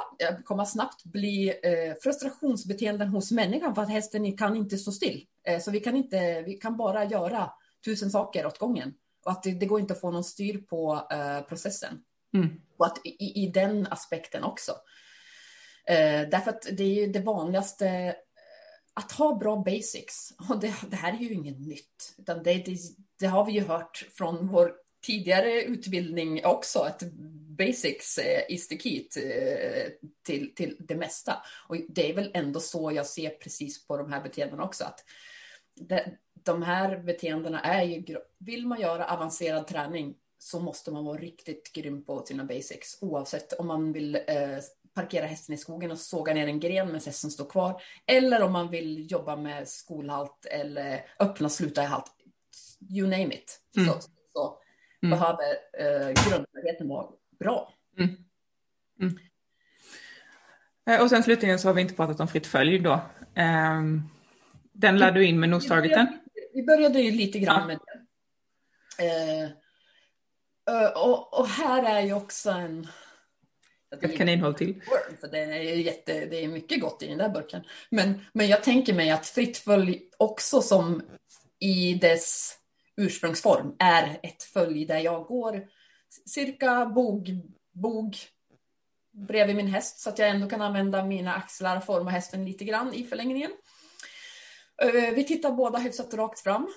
kommer snabbt bli eh, frustrationsbeteenden hos människan för att hästen kan inte stå still. Eh, så vi kan, inte, vi kan bara göra tusen saker åt gången. Och att det, det går inte att få någon styr på eh, processen. Mm. Och att i, i, den aspekten också. Eh, därför att det är ju det vanligaste eh, att ha bra basics. Och det, det här är ju inget nytt. Utan det, det, det har vi ju hört från vår tidigare utbildning också, att basics eh, is the key eh, till, till det mesta. Och det är väl ändå så jag ser precis på de här beteendena också. Att det, de här beteendena är ju, vill man göra avancerad träning så måste man vara riktigt grym på sina basics oavsett om man vill eh, parkera hästen i skogen och såga ner en gren medan hästen står kvar. Eller om man vill jobba med skolhalt eller öppna sluta i halt. You name it. Mm. Så, så mm. behöver eh, grundfärdigheten vara bra. Mm. Mm. Eh, och sen slutligen så har vi inte pratat om fritt följ då. Um, den lär du in med nostargeten. Vi började ju lite grann ja. med det. Uh, uh, och, och, här är ju också en... Ett kaninhål till. För det, är jätte, det är mycket gott i den där burken. Men, men jag tänker mig att fritt följ också som i dess ursprungsform är ett följ där jag går cirka bog, bog bredvid min häst så att jag ändå kan använda mina axlar och forma hästen lite grann i förlängningen. Eh, vi tittar båda hyfsat rakt fram.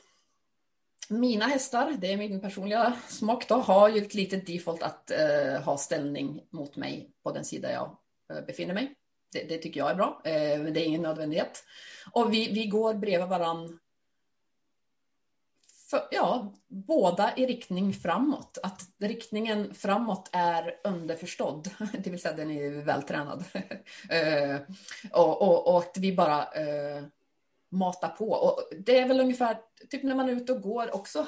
Mina hästar, det är min personliga smak då, har ju ett litet default att eh, ha ställning mot mig på den sida jag eh, befinner mig. Det, det, tycker jag är bra, uh, men det är ingen nödvändighet. Och vi, vi går bredvid varann för, ja, båda i riktning framåt. Att riktningen framåt är underförstådd, det vill säga den är vältränad. uh, och, och, och, att vi bara uh, matar på. Och det är väl ungefär typ när man är ute och går också.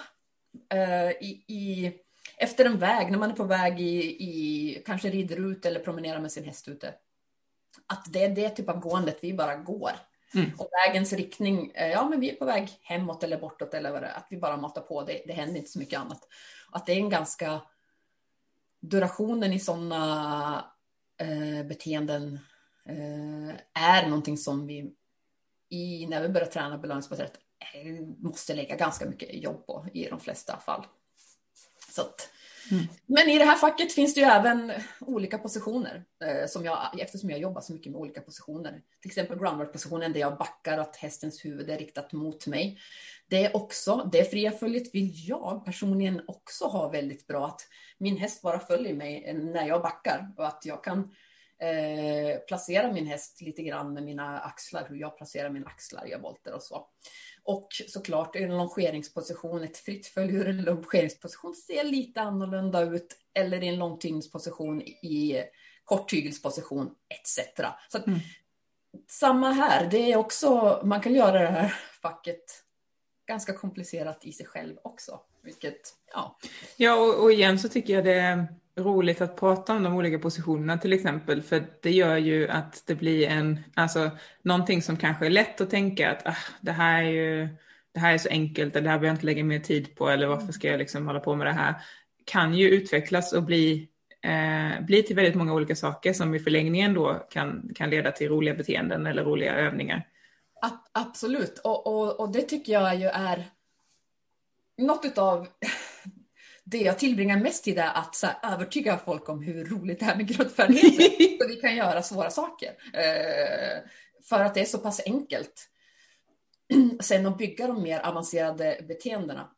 Uh, i, i, efter en väg, när man är på väg i, i kanske rider ut eller promenerar med sin häst ute. Att det är det typ av gåendet vi bara går. Mm. Och vägens riktning, eh, ja men vi är på väg hemåt eller bortåt eller vad det är, att vi bara matar på, det, det händer inte så mycket annat. Att det är en ganska, durationen i sådana eh, beteenden eh, är någonting som vi i, när vi börjar träna belöningsbaserat eh, måste lägga ganska mycket jobb på i de flesta fall. Så att, Mm. Men i det här facket finns det ju även olika positioner, eh, som jag, eftersom jag jobbar så mycket med olika positioner. Till exempel groundwork-positionen där jag backar att hästens huvud är riktat mot mig. Det är också, det fria följet vill jag personligen också ha väldigt bra, att min häst bara följer mig när jag backar och att jag kan eh, placera min häst lite grann med mina axlar, hur jag placerar mina axlar, gör volter och så. Och såklart en longeringsposition, ett fritt följ hur en longeringsposition ser lite annorlunda ut eller i en långtygelsposition i korttygelsposition etc. Så att, mm. Samma här, det är också, man kan göra det här facket ganska komplicerat i sig själv också. Vilket, ja. Ja, och, och igen så tycker jag det roligt att prata om de olika positionerna till exempel, för det gör ju att det blir en, alltså någonting som kanske är lätt att tänka att ah, det här är ju, det här är så enkelt, eller det här behöver jag inte lägga mer tid på, eller varför ska jag liksom hålla på med det här, kan ju utvecklas och bli, eh, bli till väldigt många olika saker som i förlängningen då kan, kan leda till roliga beteenden eller roliga övningar. Absolut, och, och, och det tycker jag ju är något utav det jag tillbringar mest tid är att så här, övertyga folk om hur roligt det är med grundfärdigheter. så vi kan göra svåra saker. Eh, för att det är så pass enkelt. Sen att bygga de mer avancerade beteendena.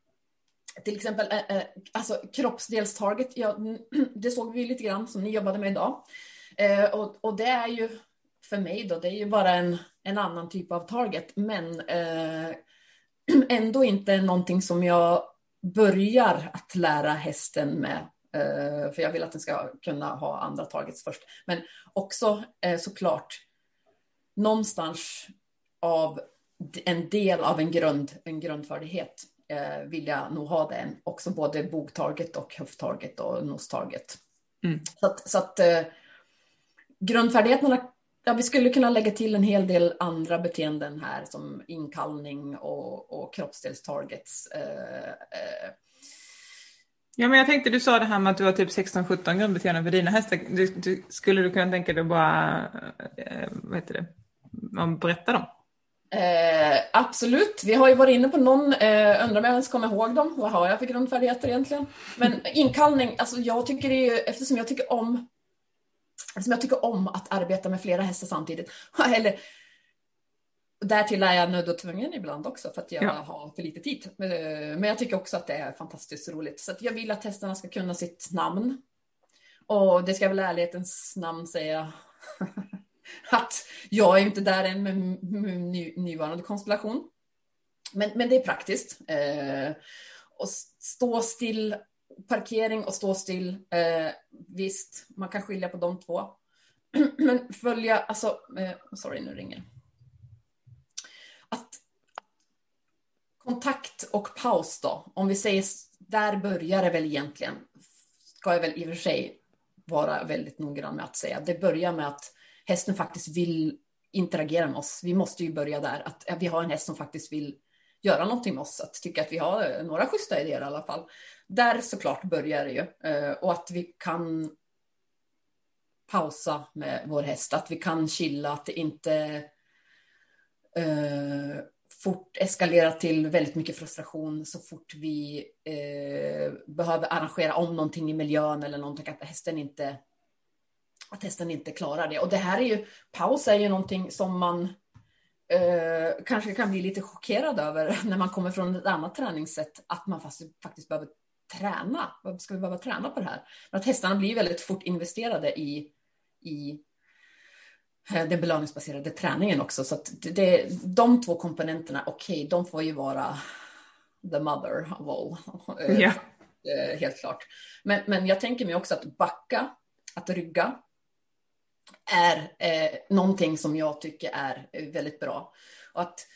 Till exempel eh, eh, alltså kroppsdelstarget, ja, det såg vi lite grann som ni jobbade med idag. Eh, och, och det är ju för mig då, det är ju bara en, en annan typ av target, men eh, ändå inte någonting som jag börjar att lära hästen med. Eh, för jag vill att den ska kunna ha andra targets först. Men också eh, såklart någonstans av en del av en, grund, en grundfärdighet eh, vill jag nog ha den. Också både bogtarget och höfttarget och nostarget. Mm. Så att, så att grundfärdigheterna Ja, vi skulle kunna lägga till en hel del andra beteenden här som inkallning och, och kroppsdelstargets. Eh, eh. Ja, men jag tänkte du sa det här med att du har typ 16-17 grundbeteenden för dina hästar. Du, du, skulle du kunna tänka dig att bara, eh, vad heter det, berätta dem? Eh, absolut, vi har ju varit inne på någon, eh, undrar om jag ens kommer ihåg dem. Vad har jag för grundfärdigheter egentligen? Men inkallning, alltså jag tycker det är, eftersom jag tycker om som jag tycker om att arbeta med flera hästar samtidigt. Eller, därtill är jag nödd och tvungen ibland också för att jag ja. har för lite tid. Men jag tycker också att det är fantastiskt roligt. Så jag vill att hästarna ska kunna sitt namn. Och det ska väl ärlighetens namn säga att jag är inte där än med ny, nuvarande konstellation. Men, men det är praktiskt. Eh, och stå still parkering och stå still, eh, visst, man kan skilja på de två. Men följa, alltså, eh, oh, sorry nu ringer. Att kontakt och paus då, om vi säger där börjar det väl egentligen, ska jag väl i och för sig vara väldigt noggrann med att säga. Det börjar med att hästen faktiskt vill interagera med oss. Vi måste ju börja där, att vi har en häst som faktiskt vill göra någonting med oss, att tycka att vi har eh, några schyssta idéer i alla fall där såklart börjar det ju. Eh, och att vi kan pausa med vår häst, att vi kan chilla, att det inte eh, fort eskalerar till väldigt mycket frustration så fort vi eh, behöver arrangera om någonting i miljön eller någonting, att hästen inte att hästen inte klarar det. Och det här är ju, paus är ju någonting som man eh, kanske kan bli lite chockerad över när man kommer från ett annat träningssätt, att man faktiskt, faktiskt behöver träna. Vad ska vi behöva träna på det här? Men att hästarna blir väldigt fort investerade i, i eh, den belöningsbaserade träningen också. Så att det, de två komponenterna, okej, okay, de får ju vara the mother of all. Ja. Eh, Helt klart. Men, men jag tänker mig också att backa, att rygga, är eh, någonting som jag tycker är väldigt bra. Och att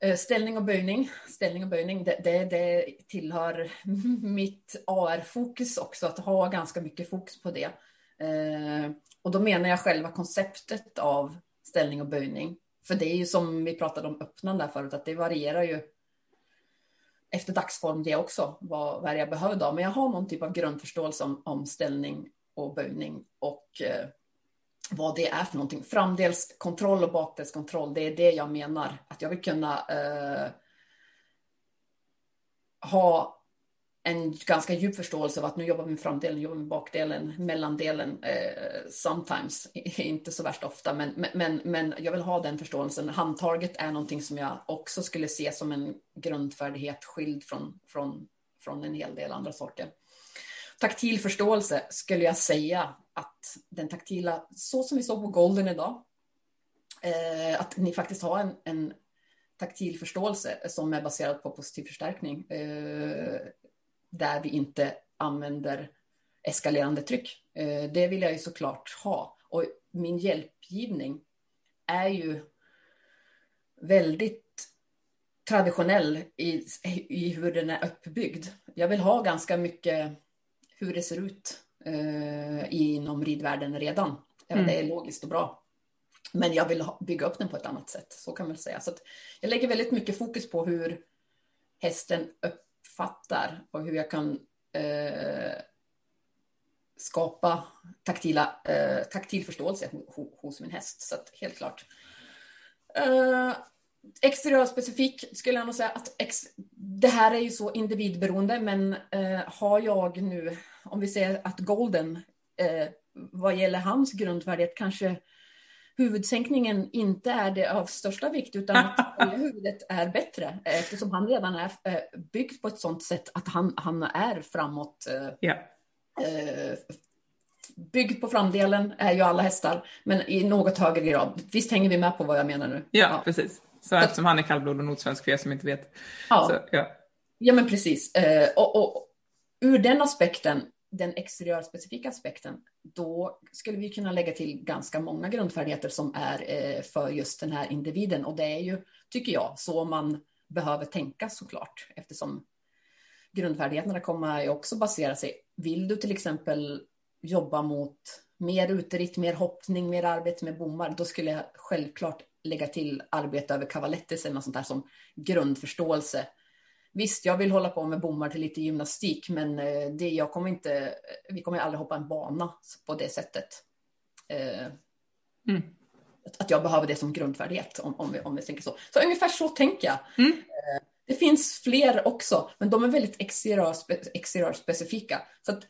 Eh, ställning och böjning, ställning och böjning, det, det, det tillhör mitt AR-fokus också, att ha ganska mycket fokus på det. Eh, och då menar jag själva konceptet av ställning och böjning. För det är ju som vi pratade om öppnande där förut, att det varierar ju efter dagsform det också, vad, vad är jag behöver då. Men jag har någon typ av grundförståelse om, om ställning och böjning och eh, vad det är för någonting. Framdelskontroll och bakdelskontroll, det är det jag menar. Att jag vill kunna eh, ha en ganska djup förståelse av att nu jobbar vi med framdelen, jobbar med bakdelen, mellandelen, eh, sometimes, inte så värst ofta, men, men, men jag vill ha den förståelsen. Handtaget är någonting som jag också skulle se som en grundfärdighet skild från, från, från en hel del andra saker. Taktil förståelse skulle jag säga att den taktila, så som vi såg på Golden idag, eh, att ni faktiskt har en, en taktil förståelse som är baserad på positiv förstärkning. Eh, där vi inte använder eskalerande tryck. Eh, det vill jag ju såklart ha. Och min hjälpgivning är ju väldigt traditionell i, i hur den är uppbyggd. Jag vill ha ganska mycket hur det ser ut eh, inom ridvärlden redan. Mm. Det är logiskt och bra. Men jag vill ha, bygga upp den på ett annat sätt, så kan man säga. Så jag lägger väldigt mycket fokus på hur hästen uppfattar och hur jag kan eh, skapa taktila, eh, taktil förståelse hos, hos min häst. Så att, helt klart. Eh, exteriörspecifik skulle jag nog säga att ex, det här är ju så individberoende, men eh, har jag nu, om vi säger att Golden, eh, vad gäller hans grundvärdighet, kanske huvudsänkningen inte är det av största vikt, utan att huvudet är bättre, eftersom han redan är eh, byggd på ett sådant sätt att han, han är framåt. Yeah. Byggd på framdelen är ju alla hästar, men i något högre grad. Visst hänger vi med på vad jag menar nu? Ja, ja. precis. Så eftersom han är kallblod och nordsvensk för er som inte vet. Ja, så, ja. ja men precis. Och, och ur den aspekten den exteriörspecifika aspekten, då skulle vi kunna lägga till ganska många grundfärdigheter som är eh, för just den här individen. Och det är ju, tycker jag, så man behöver tänka såklart, eftersom grundfärdigheterna kommer ju också basera sig. Vill du till exempel jobba mot mer uteritt, mer hoppning, mer arbete med bommar, då skulle jag självklart lägga till arbete över cavalettes eller något sånt där som grundförståelse Visst, jag vill hålla på med bommar till lite gymnastik, men eh, det, jag kommer inte, vi kommer aldrig hoppa en bana på det sättet. Eh, mm. Att jag behöver det som grundfärdighet, om, om, vi, om vi tänker så. Så ungefär så tänker jag. Mm. Eh, det finns fler också, men de är väldigt exteriörspecifika. Så att,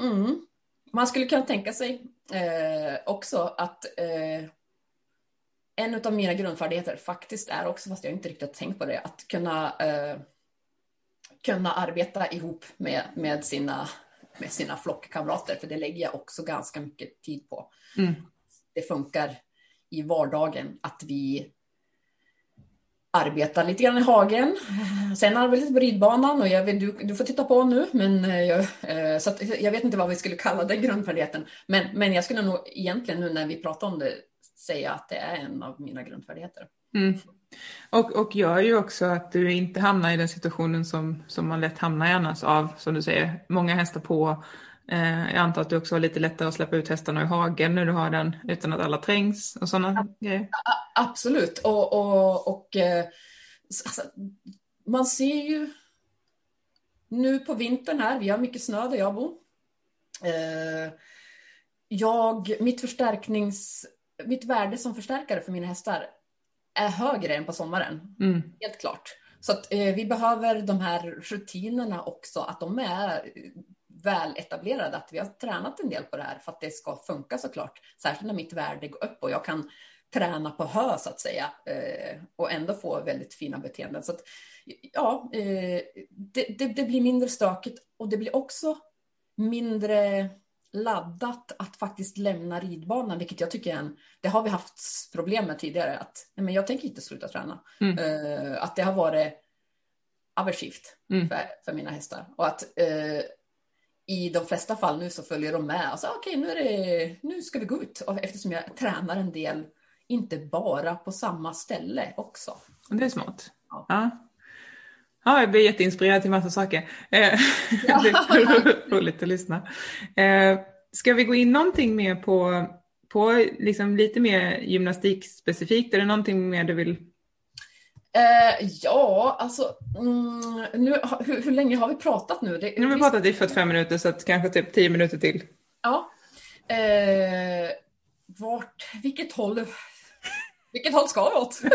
mm, man skulle kunna tänka sig eh, också att eh, en av mina grundfärdigheter faktiskt är också, fast jag inte riktigt tänkt på det, att kunna, eh, kunna arbeta ihop med, med, sina, med sina flockkamrater, för det lägger jag också ganska mycket tid på. Mm. Det funkar i vardagen att vi arbetar lite grann i hagen. Sen arbetar vi lite på ridbanan och jag vet, du, du får titta på nu, men eh, jag, eh, så jag vet inte vad vi skulle kalla den grundfärdigheten. Men, men jag skulle nog egentligen nu när vi pratar om det säga att det är en av mina grundfärdigheter. Mm. Och, och gör ju också att du inte hamnar i den situationen som, som man lätt hamnar i annars av, som du säger, många hästar på. Eh, jag antar att du också har lite lättare att släppa ut hästarna i hagen när du har den utan att alla trängs och sådana ja, grejer. Absolut, och, och, och eh, alltså, man ser ju nu på vintern här, vi har mycket snö där jag bor. Eh, jag, mitt förstärknings mitt värde som förstärkare för mina hästar är högre än på sommaren. Mm. Helt klart. Så att, eh, vi behöver de här rutinerna också, att de är väl etablerade, att vi har tränat en del på det här för att det ska funka såklart. Särskilt när mitt värde går upp och jag kan träna på hö så att säga eh, och ändå få väldigt fina beteenden. Så att, ja, eh, det, det, det, blir mindre stökigt och det blir också mindre laddat att faktiskt lämna ridbanan, vilket jag tycker är en, det har vi haft problem med tidigare, att men jag tänker inte sluta träna. Mm. Uh, att det har varit aversivt Mm. för, för mina hästar. Och att eh, i de flesta fall nu så följer de med. Okej, nu, är det, nu ska vi gå ut. Och eftersom jag tränar en del, inte bara på samma ställe också. Det är smart. Ja. Ja. Ja, jag blir jätteinspirerad till massa saker. Eh, Ja. det är roligt att lyssna. Eh, Ska vi gå in någonting mer på, på liksom lite mer gymnastikspecifikt? Är det någonting mer du vill? Eh, ja, alltså, mm, nu, hur, hur länge har vi pratat nu? Det, Nu har vi pratat i 45 minuter så att kanske typ 10 minuter till. Ja. Eh, vart, vilket håll, vilket håll ska vi åt?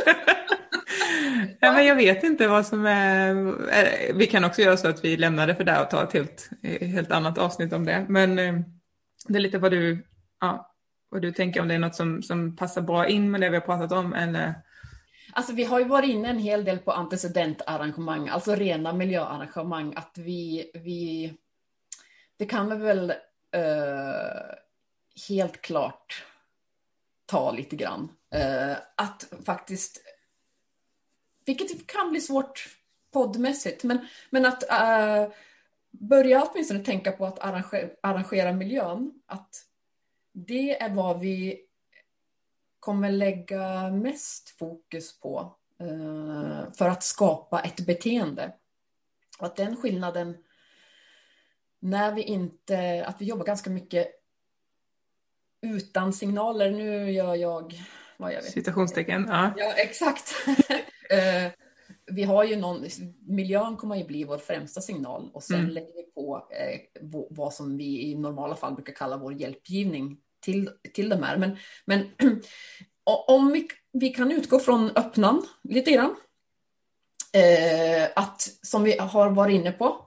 Ja, men jag vet inte vad som är... Vi kan också göra så att vi lämnar det för det och tar ett helt, helt annat avsnitt om det. Men eh, det är lite vad du, ja, vad du tänker om det är något som, som passar bra in med det vi har pratat om eller... Alltså vi har ju varit inne en hel del på antecedentarrangemang, alltså rena miljöarrangemang, att vi, vi det kan vi väl eh, helt klart ta lite grann. Eh, att faktiskt, vilket kan bli svårt poddmässigt, men, men att eh, börja åtminstone tänka på att arrangera, arrangera miljön, att det är vad vi kommer lägga mest fokus på eh, för att skapa ett beteende. Och att den skillnaden, när vi inte, att vi jobbar ganska mycket utan signaler, nu gör jag, vad jag vet. Citationstecken, ja. Ja, exakt. Eh, vi har ju någon, miljön kommer ju bli vår främsta signal och sen Mm. lägger vi på eh, vad som vi i normala fall brukar kalla vår hjälpgivning till, till de här. Men, men om vi, vi kan utgå från öppnan lite grann, eh, att som vi har varit inne på,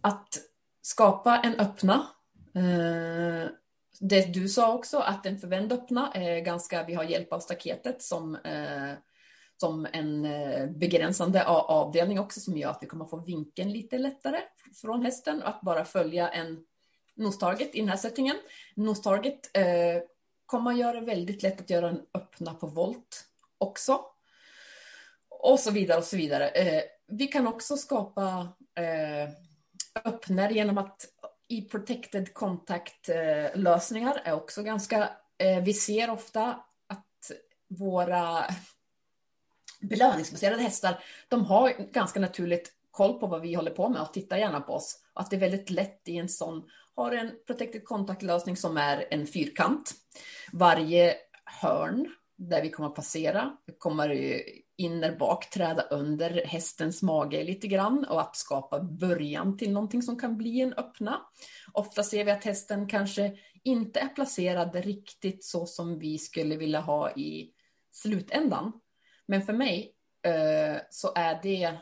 att skapa en öppna. Eh, det du sa också, att en förvänd öppna är ganska, vi har hjälp av staketet som eh, som en eh, begränsande avdelning också som gör att vi kommer få vinkeln lite lättare från hästen och att bara följa en nostarget i den här settingen. Nostarget eh, kommer att göra det väldigt lätt att göra en öppna på volt också. Och så vidare och så vidare. Eh, vi kan också skapa eh, öppnar genom att i protected contact lösningar är också ganska, eh, vi ser ofta att våra belöningsbaserade hästar, de har ganska naturligt koll på vad vi håller på med och tittar gärna på oss. Och att det är väldigt lätt i en sån, har en protected contact-lösning som är en fyrkant. Varje hörn där vi kommer att passera kommer in där bak träda under hästens mage lite grann och att skapa början till någonting som kan bli en öppna. Ofta ser vi att hästen kanske inte är placerad riktigt så som vi skulle vilja ha i slutändan. Men för mig eh, så är det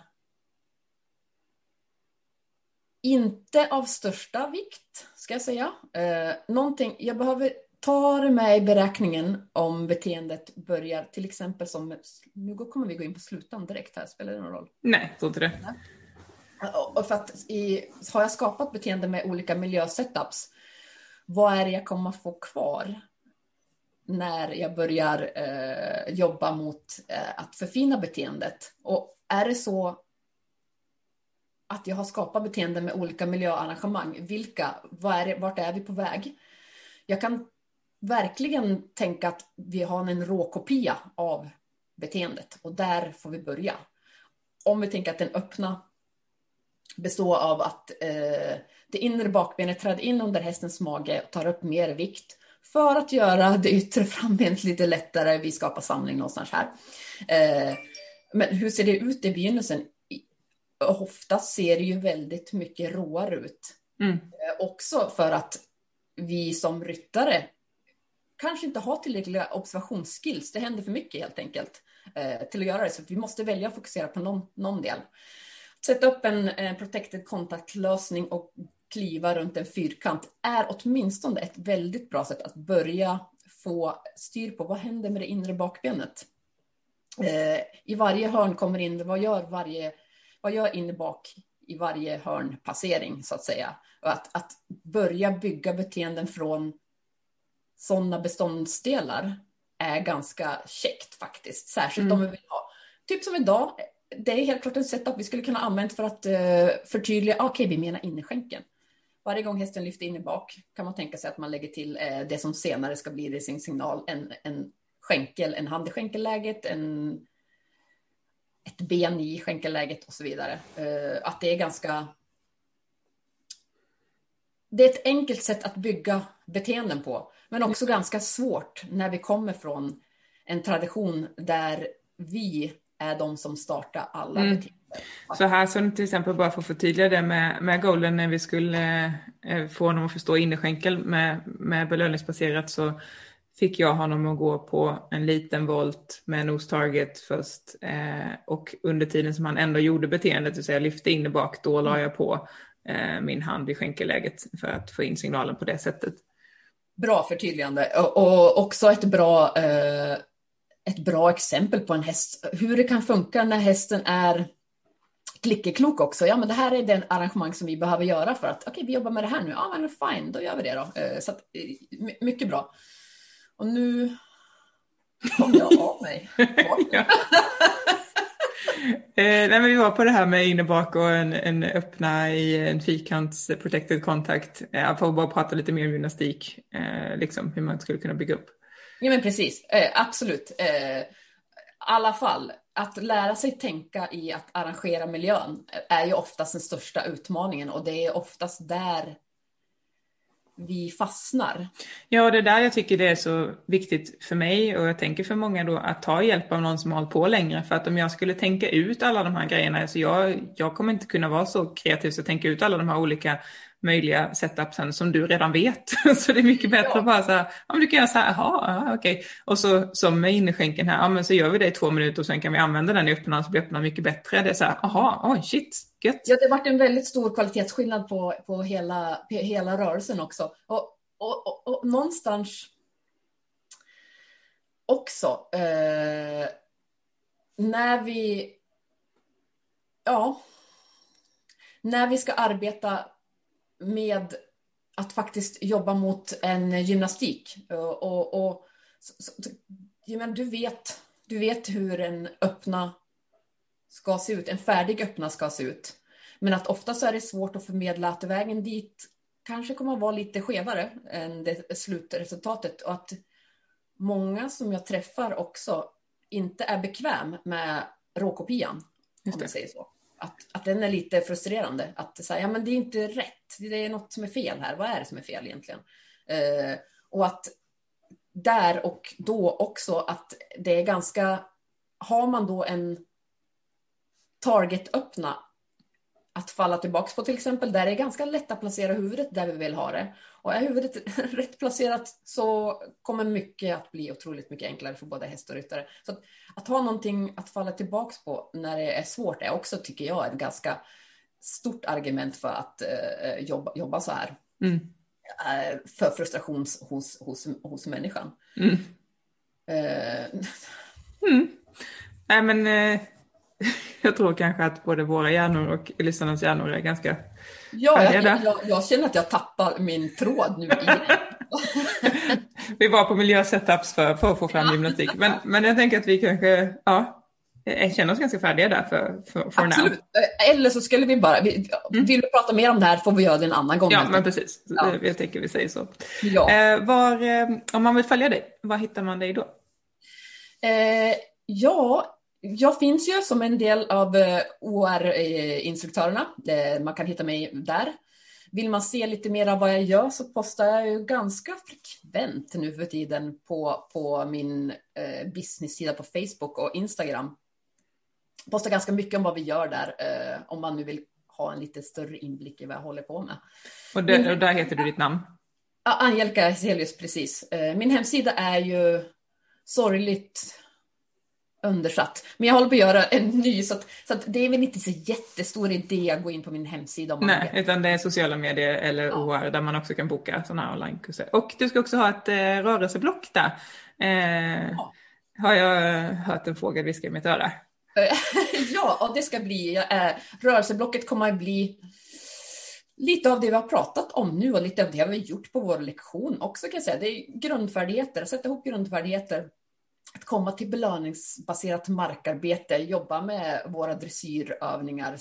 inte av största vikt, ska jag säga. Eh, någonting, jag behöver ta det med i beräkningen om beteendet börjar, till exempel som, nu kommer vi gå in på slutan direkt här, spelar det någon roll? Nej, tror inte det. Och- Och för att i, har jag skapat beteende med olika miljösetups, vad är det jag kommer få kvar när jag börjar eh, jobba mot eh, att förfina beteendet? Och är det så att jag har skapat beteende med olika miljöarrangemang, vilka, vad är det, vart är vi på väg? Jag kan verkligen tänka att vi har en råkopia av beteendet och där får vi börja. Om vi tänker att den öppna består av att eh, det inre bakbenet träder in under hästens mage och tar upp mer vikt för att göra det yttre frambenet lite lättare. Vi skapar samling någonstans här. Eh, men hur ser det ut i begynnelsen? I- Ofta ser det ju väldigt mycket råare ut. Mm. Eh, också för att vi som ryttare kanske inte har tillräckliga observationsskills. Det händer för mycket helt enkelt eh, till att göra det. Så vi måste välja att fokusera på någon, någon del. Sätta upp en eh, protected contact-lösning och kliva runt en fyrkant är åtminstone ett väldigt bra sätt att börja få styr på vad händer med det inre bakbenet. Eh, I varje hörn kommer in, vad gör varje, vad gör inne bak i varje hörnpassering så att säga. Och att, att börja bygga beteenden från sådana beståndsdelar är ganska käckt faktiskt. Särskilt Mm. om vi vill ha, typ som idag, det är helt klart en setup vi skulle kunna använda för att uh, förtydliga, okej okay, vi menar innerskänken. Varje gång hästen lyfter in i bak kan man tänka sig att man lägger till uh, det som senare ska bli sin signal, en, en skänkel, en hand i skänkelläget, en, ett ben i skänkelläget och så vidare. Uh, att det är ganska det är ett enkelt sätt att bygga beteenden på, men också ganska svårt när vi kommer från en tradition där vi är de som startar alla mm. beteenden. Så här som till exempel bara för att förtydliga det med, med Golden när vi skulle eh, få honom att förstå innerskänkel med, med belöningsbaserat så fick jag honom att gå på en liten volt med nose target först eh, och under tiden som han ändå gjorde beteendet, det vill säga lyfte in det bak, då la mm. jag på min hand i skänkeläget för att få in signalen på det sättet. Bra förtydligande och, också ett bra, eh, ett bra exempel på en häst, hur det kan funka när hästen är klickeklok också. Ja, men det här är den arrangemang som vi behöver göra för att okej, okay, vi jobbar med det här nu. Ja, men fine, då gör vi det då. Eh, så att, eh, mycket bra. Och nu kom jag av mig. eh, Eh, nej, men vi var på det här med inne bak och en, en öppna i en fyrkants protected contact. Eh, Jag får bara prata lite mer om gymnastik, eh, liksom hur man skulle kunna bygga upp. Ja men precis, eh, absolut. Eh, I alla fall, att lära sig tänka i att arrangera miljön är ju oftast den största utmaningen och det är oftast där vi fastnar. Ja, det är där jag tycker det är så viktigt för mig och jag tänker för många då att ta hjälp av någon som har hållit på längre. För att om jag skulle tänka ut alla de här grejerna, så alltså jag, jag kommer inte kunna vara så kreativ så att tänka ut alla de här olika möjliga setupsen som du redan vet. så det är mycket bättre ja. att bara så här, ja men du kan göra så här, jaha, okej. Okay. Och så som med innerskänken här, ja men så gör vi det i två minuter och sen kan vi använda den i öppnaren så blir öppnaren mycket bättre. Det är så här, jaha, oj shit, gött. Ja, det har varit en väldigt stor kvalitetsskillnad på, på hela, hela rörelsen också. Och, och, och, och någonstans också, eh, när vi, ja, när vi ska arbeta med att faktiskt jobba mot en gymnastik. Och, och, så, men du, vet, du vet hur en öppna ska se ut, en färdig öppna ska se ut. Men att ofta så är det svårt att förmedla att vägen dit kanske kommer att vara lite skevare än det slutresultatet. Och att många som jag träffar också inte är bekväm med råkopian, om man säger så att, att den är lite frustrerande. Att säga, ja men det är inte rätt. Det är något som är fel här. Vad är det som är fel egentligen? Eh, och att där och då också att det är ganska, har man då en target-öppna att falla tillbaks på till exempel, där det är ganska lätt att placera huvudet där vi vill ha det. Och är huvudet rätt placerat så kommer mycket att bli otroligt mycket enklare för både häst och ryttare. Så att, att ha någonting att falla tillbaks på när det är svårt är också, tycker jag, ett ganska stort argument för att uh, jobba, jobba så här. Mm. Uh, för frustration hos, hos, hos människan. Mm. Uh. Mm. Nej men jag tror kanske att både våra hjärnor och lyssnarnas hjärnor är ganska Ja, jag, jag, jag, känner att jag tappar min tråd nu. vi var på miljösetups för, för att få fram gymnastik. Men, men jag tänker att vi kanske ja, känner oss ganska färdiga där för, för, för Absolut. Now. Eller så skulle vi bara, vi, mm. vill du prata mer om det här får vi göra det en annan gång. Ja, men precis. Ja. Jag tänker vi säger så. Ja. Eh, var, eh, om man vill följa dig, var hittar man dig då? Eh, ja, jag finns ju som en del av eh, OR-instruktörerna. Eh, man kan hitta mig där. Vill man se lite mer av vad jag gör så postar jag ju ganska frekvent nu för tiden på, på min eh, business-sida på Facebook och Instagram. Postar ganska mycket om vad vi gör där, om man nu vill ha en lite större inblick i vad jag håller på med. Och, det, och där heter du ditt namn? Angelica Helius, precis. Min hemsida är ju sorgligt undersatt. Men jag håller på att göra en ny, så, att, så att det är väl inte så jättestor idé att gå in på min hemsida. Om Nej, utan det är sociala medier eller ja. OR där man också kan boka sådana här onlinekurser. Och du ska också ha ett eh, rörelseblock där. Eh, ja. Har jag hört en fågel viska i mitt öra. ja, och det ska bli, eh, rörelseblocket kommer att bli lite av det vi har pratat om nu och lite av det vi har gjort på vår lektion också kan jag säga. Det är grundfärdigheter, sätta ihop grundfärdigheter att komma till belöningsbaserat markarbete, jobba med våra dressyrövningar,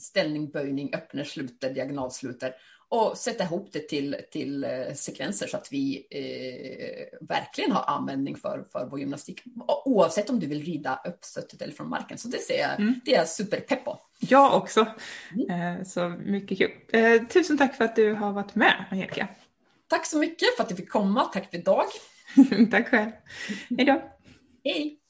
ställning, böjning, öppner, sluter, diagonalsluter och sätta ihop det till, till eh, sekvenser så att vi eh, verkligen har användning för, för vår gymnastik. Oavsett om du vill rida uppstöttet eller från marken. Så det ser jag, mm. det är jag superpepp på. Jag också. Mm. Eh, så mycket kul. Eh, tusen tack för att du har varit med, Angelica. Tack så mycket för att du fick komma. Tack för idag. tack själv. Hej då. Hej.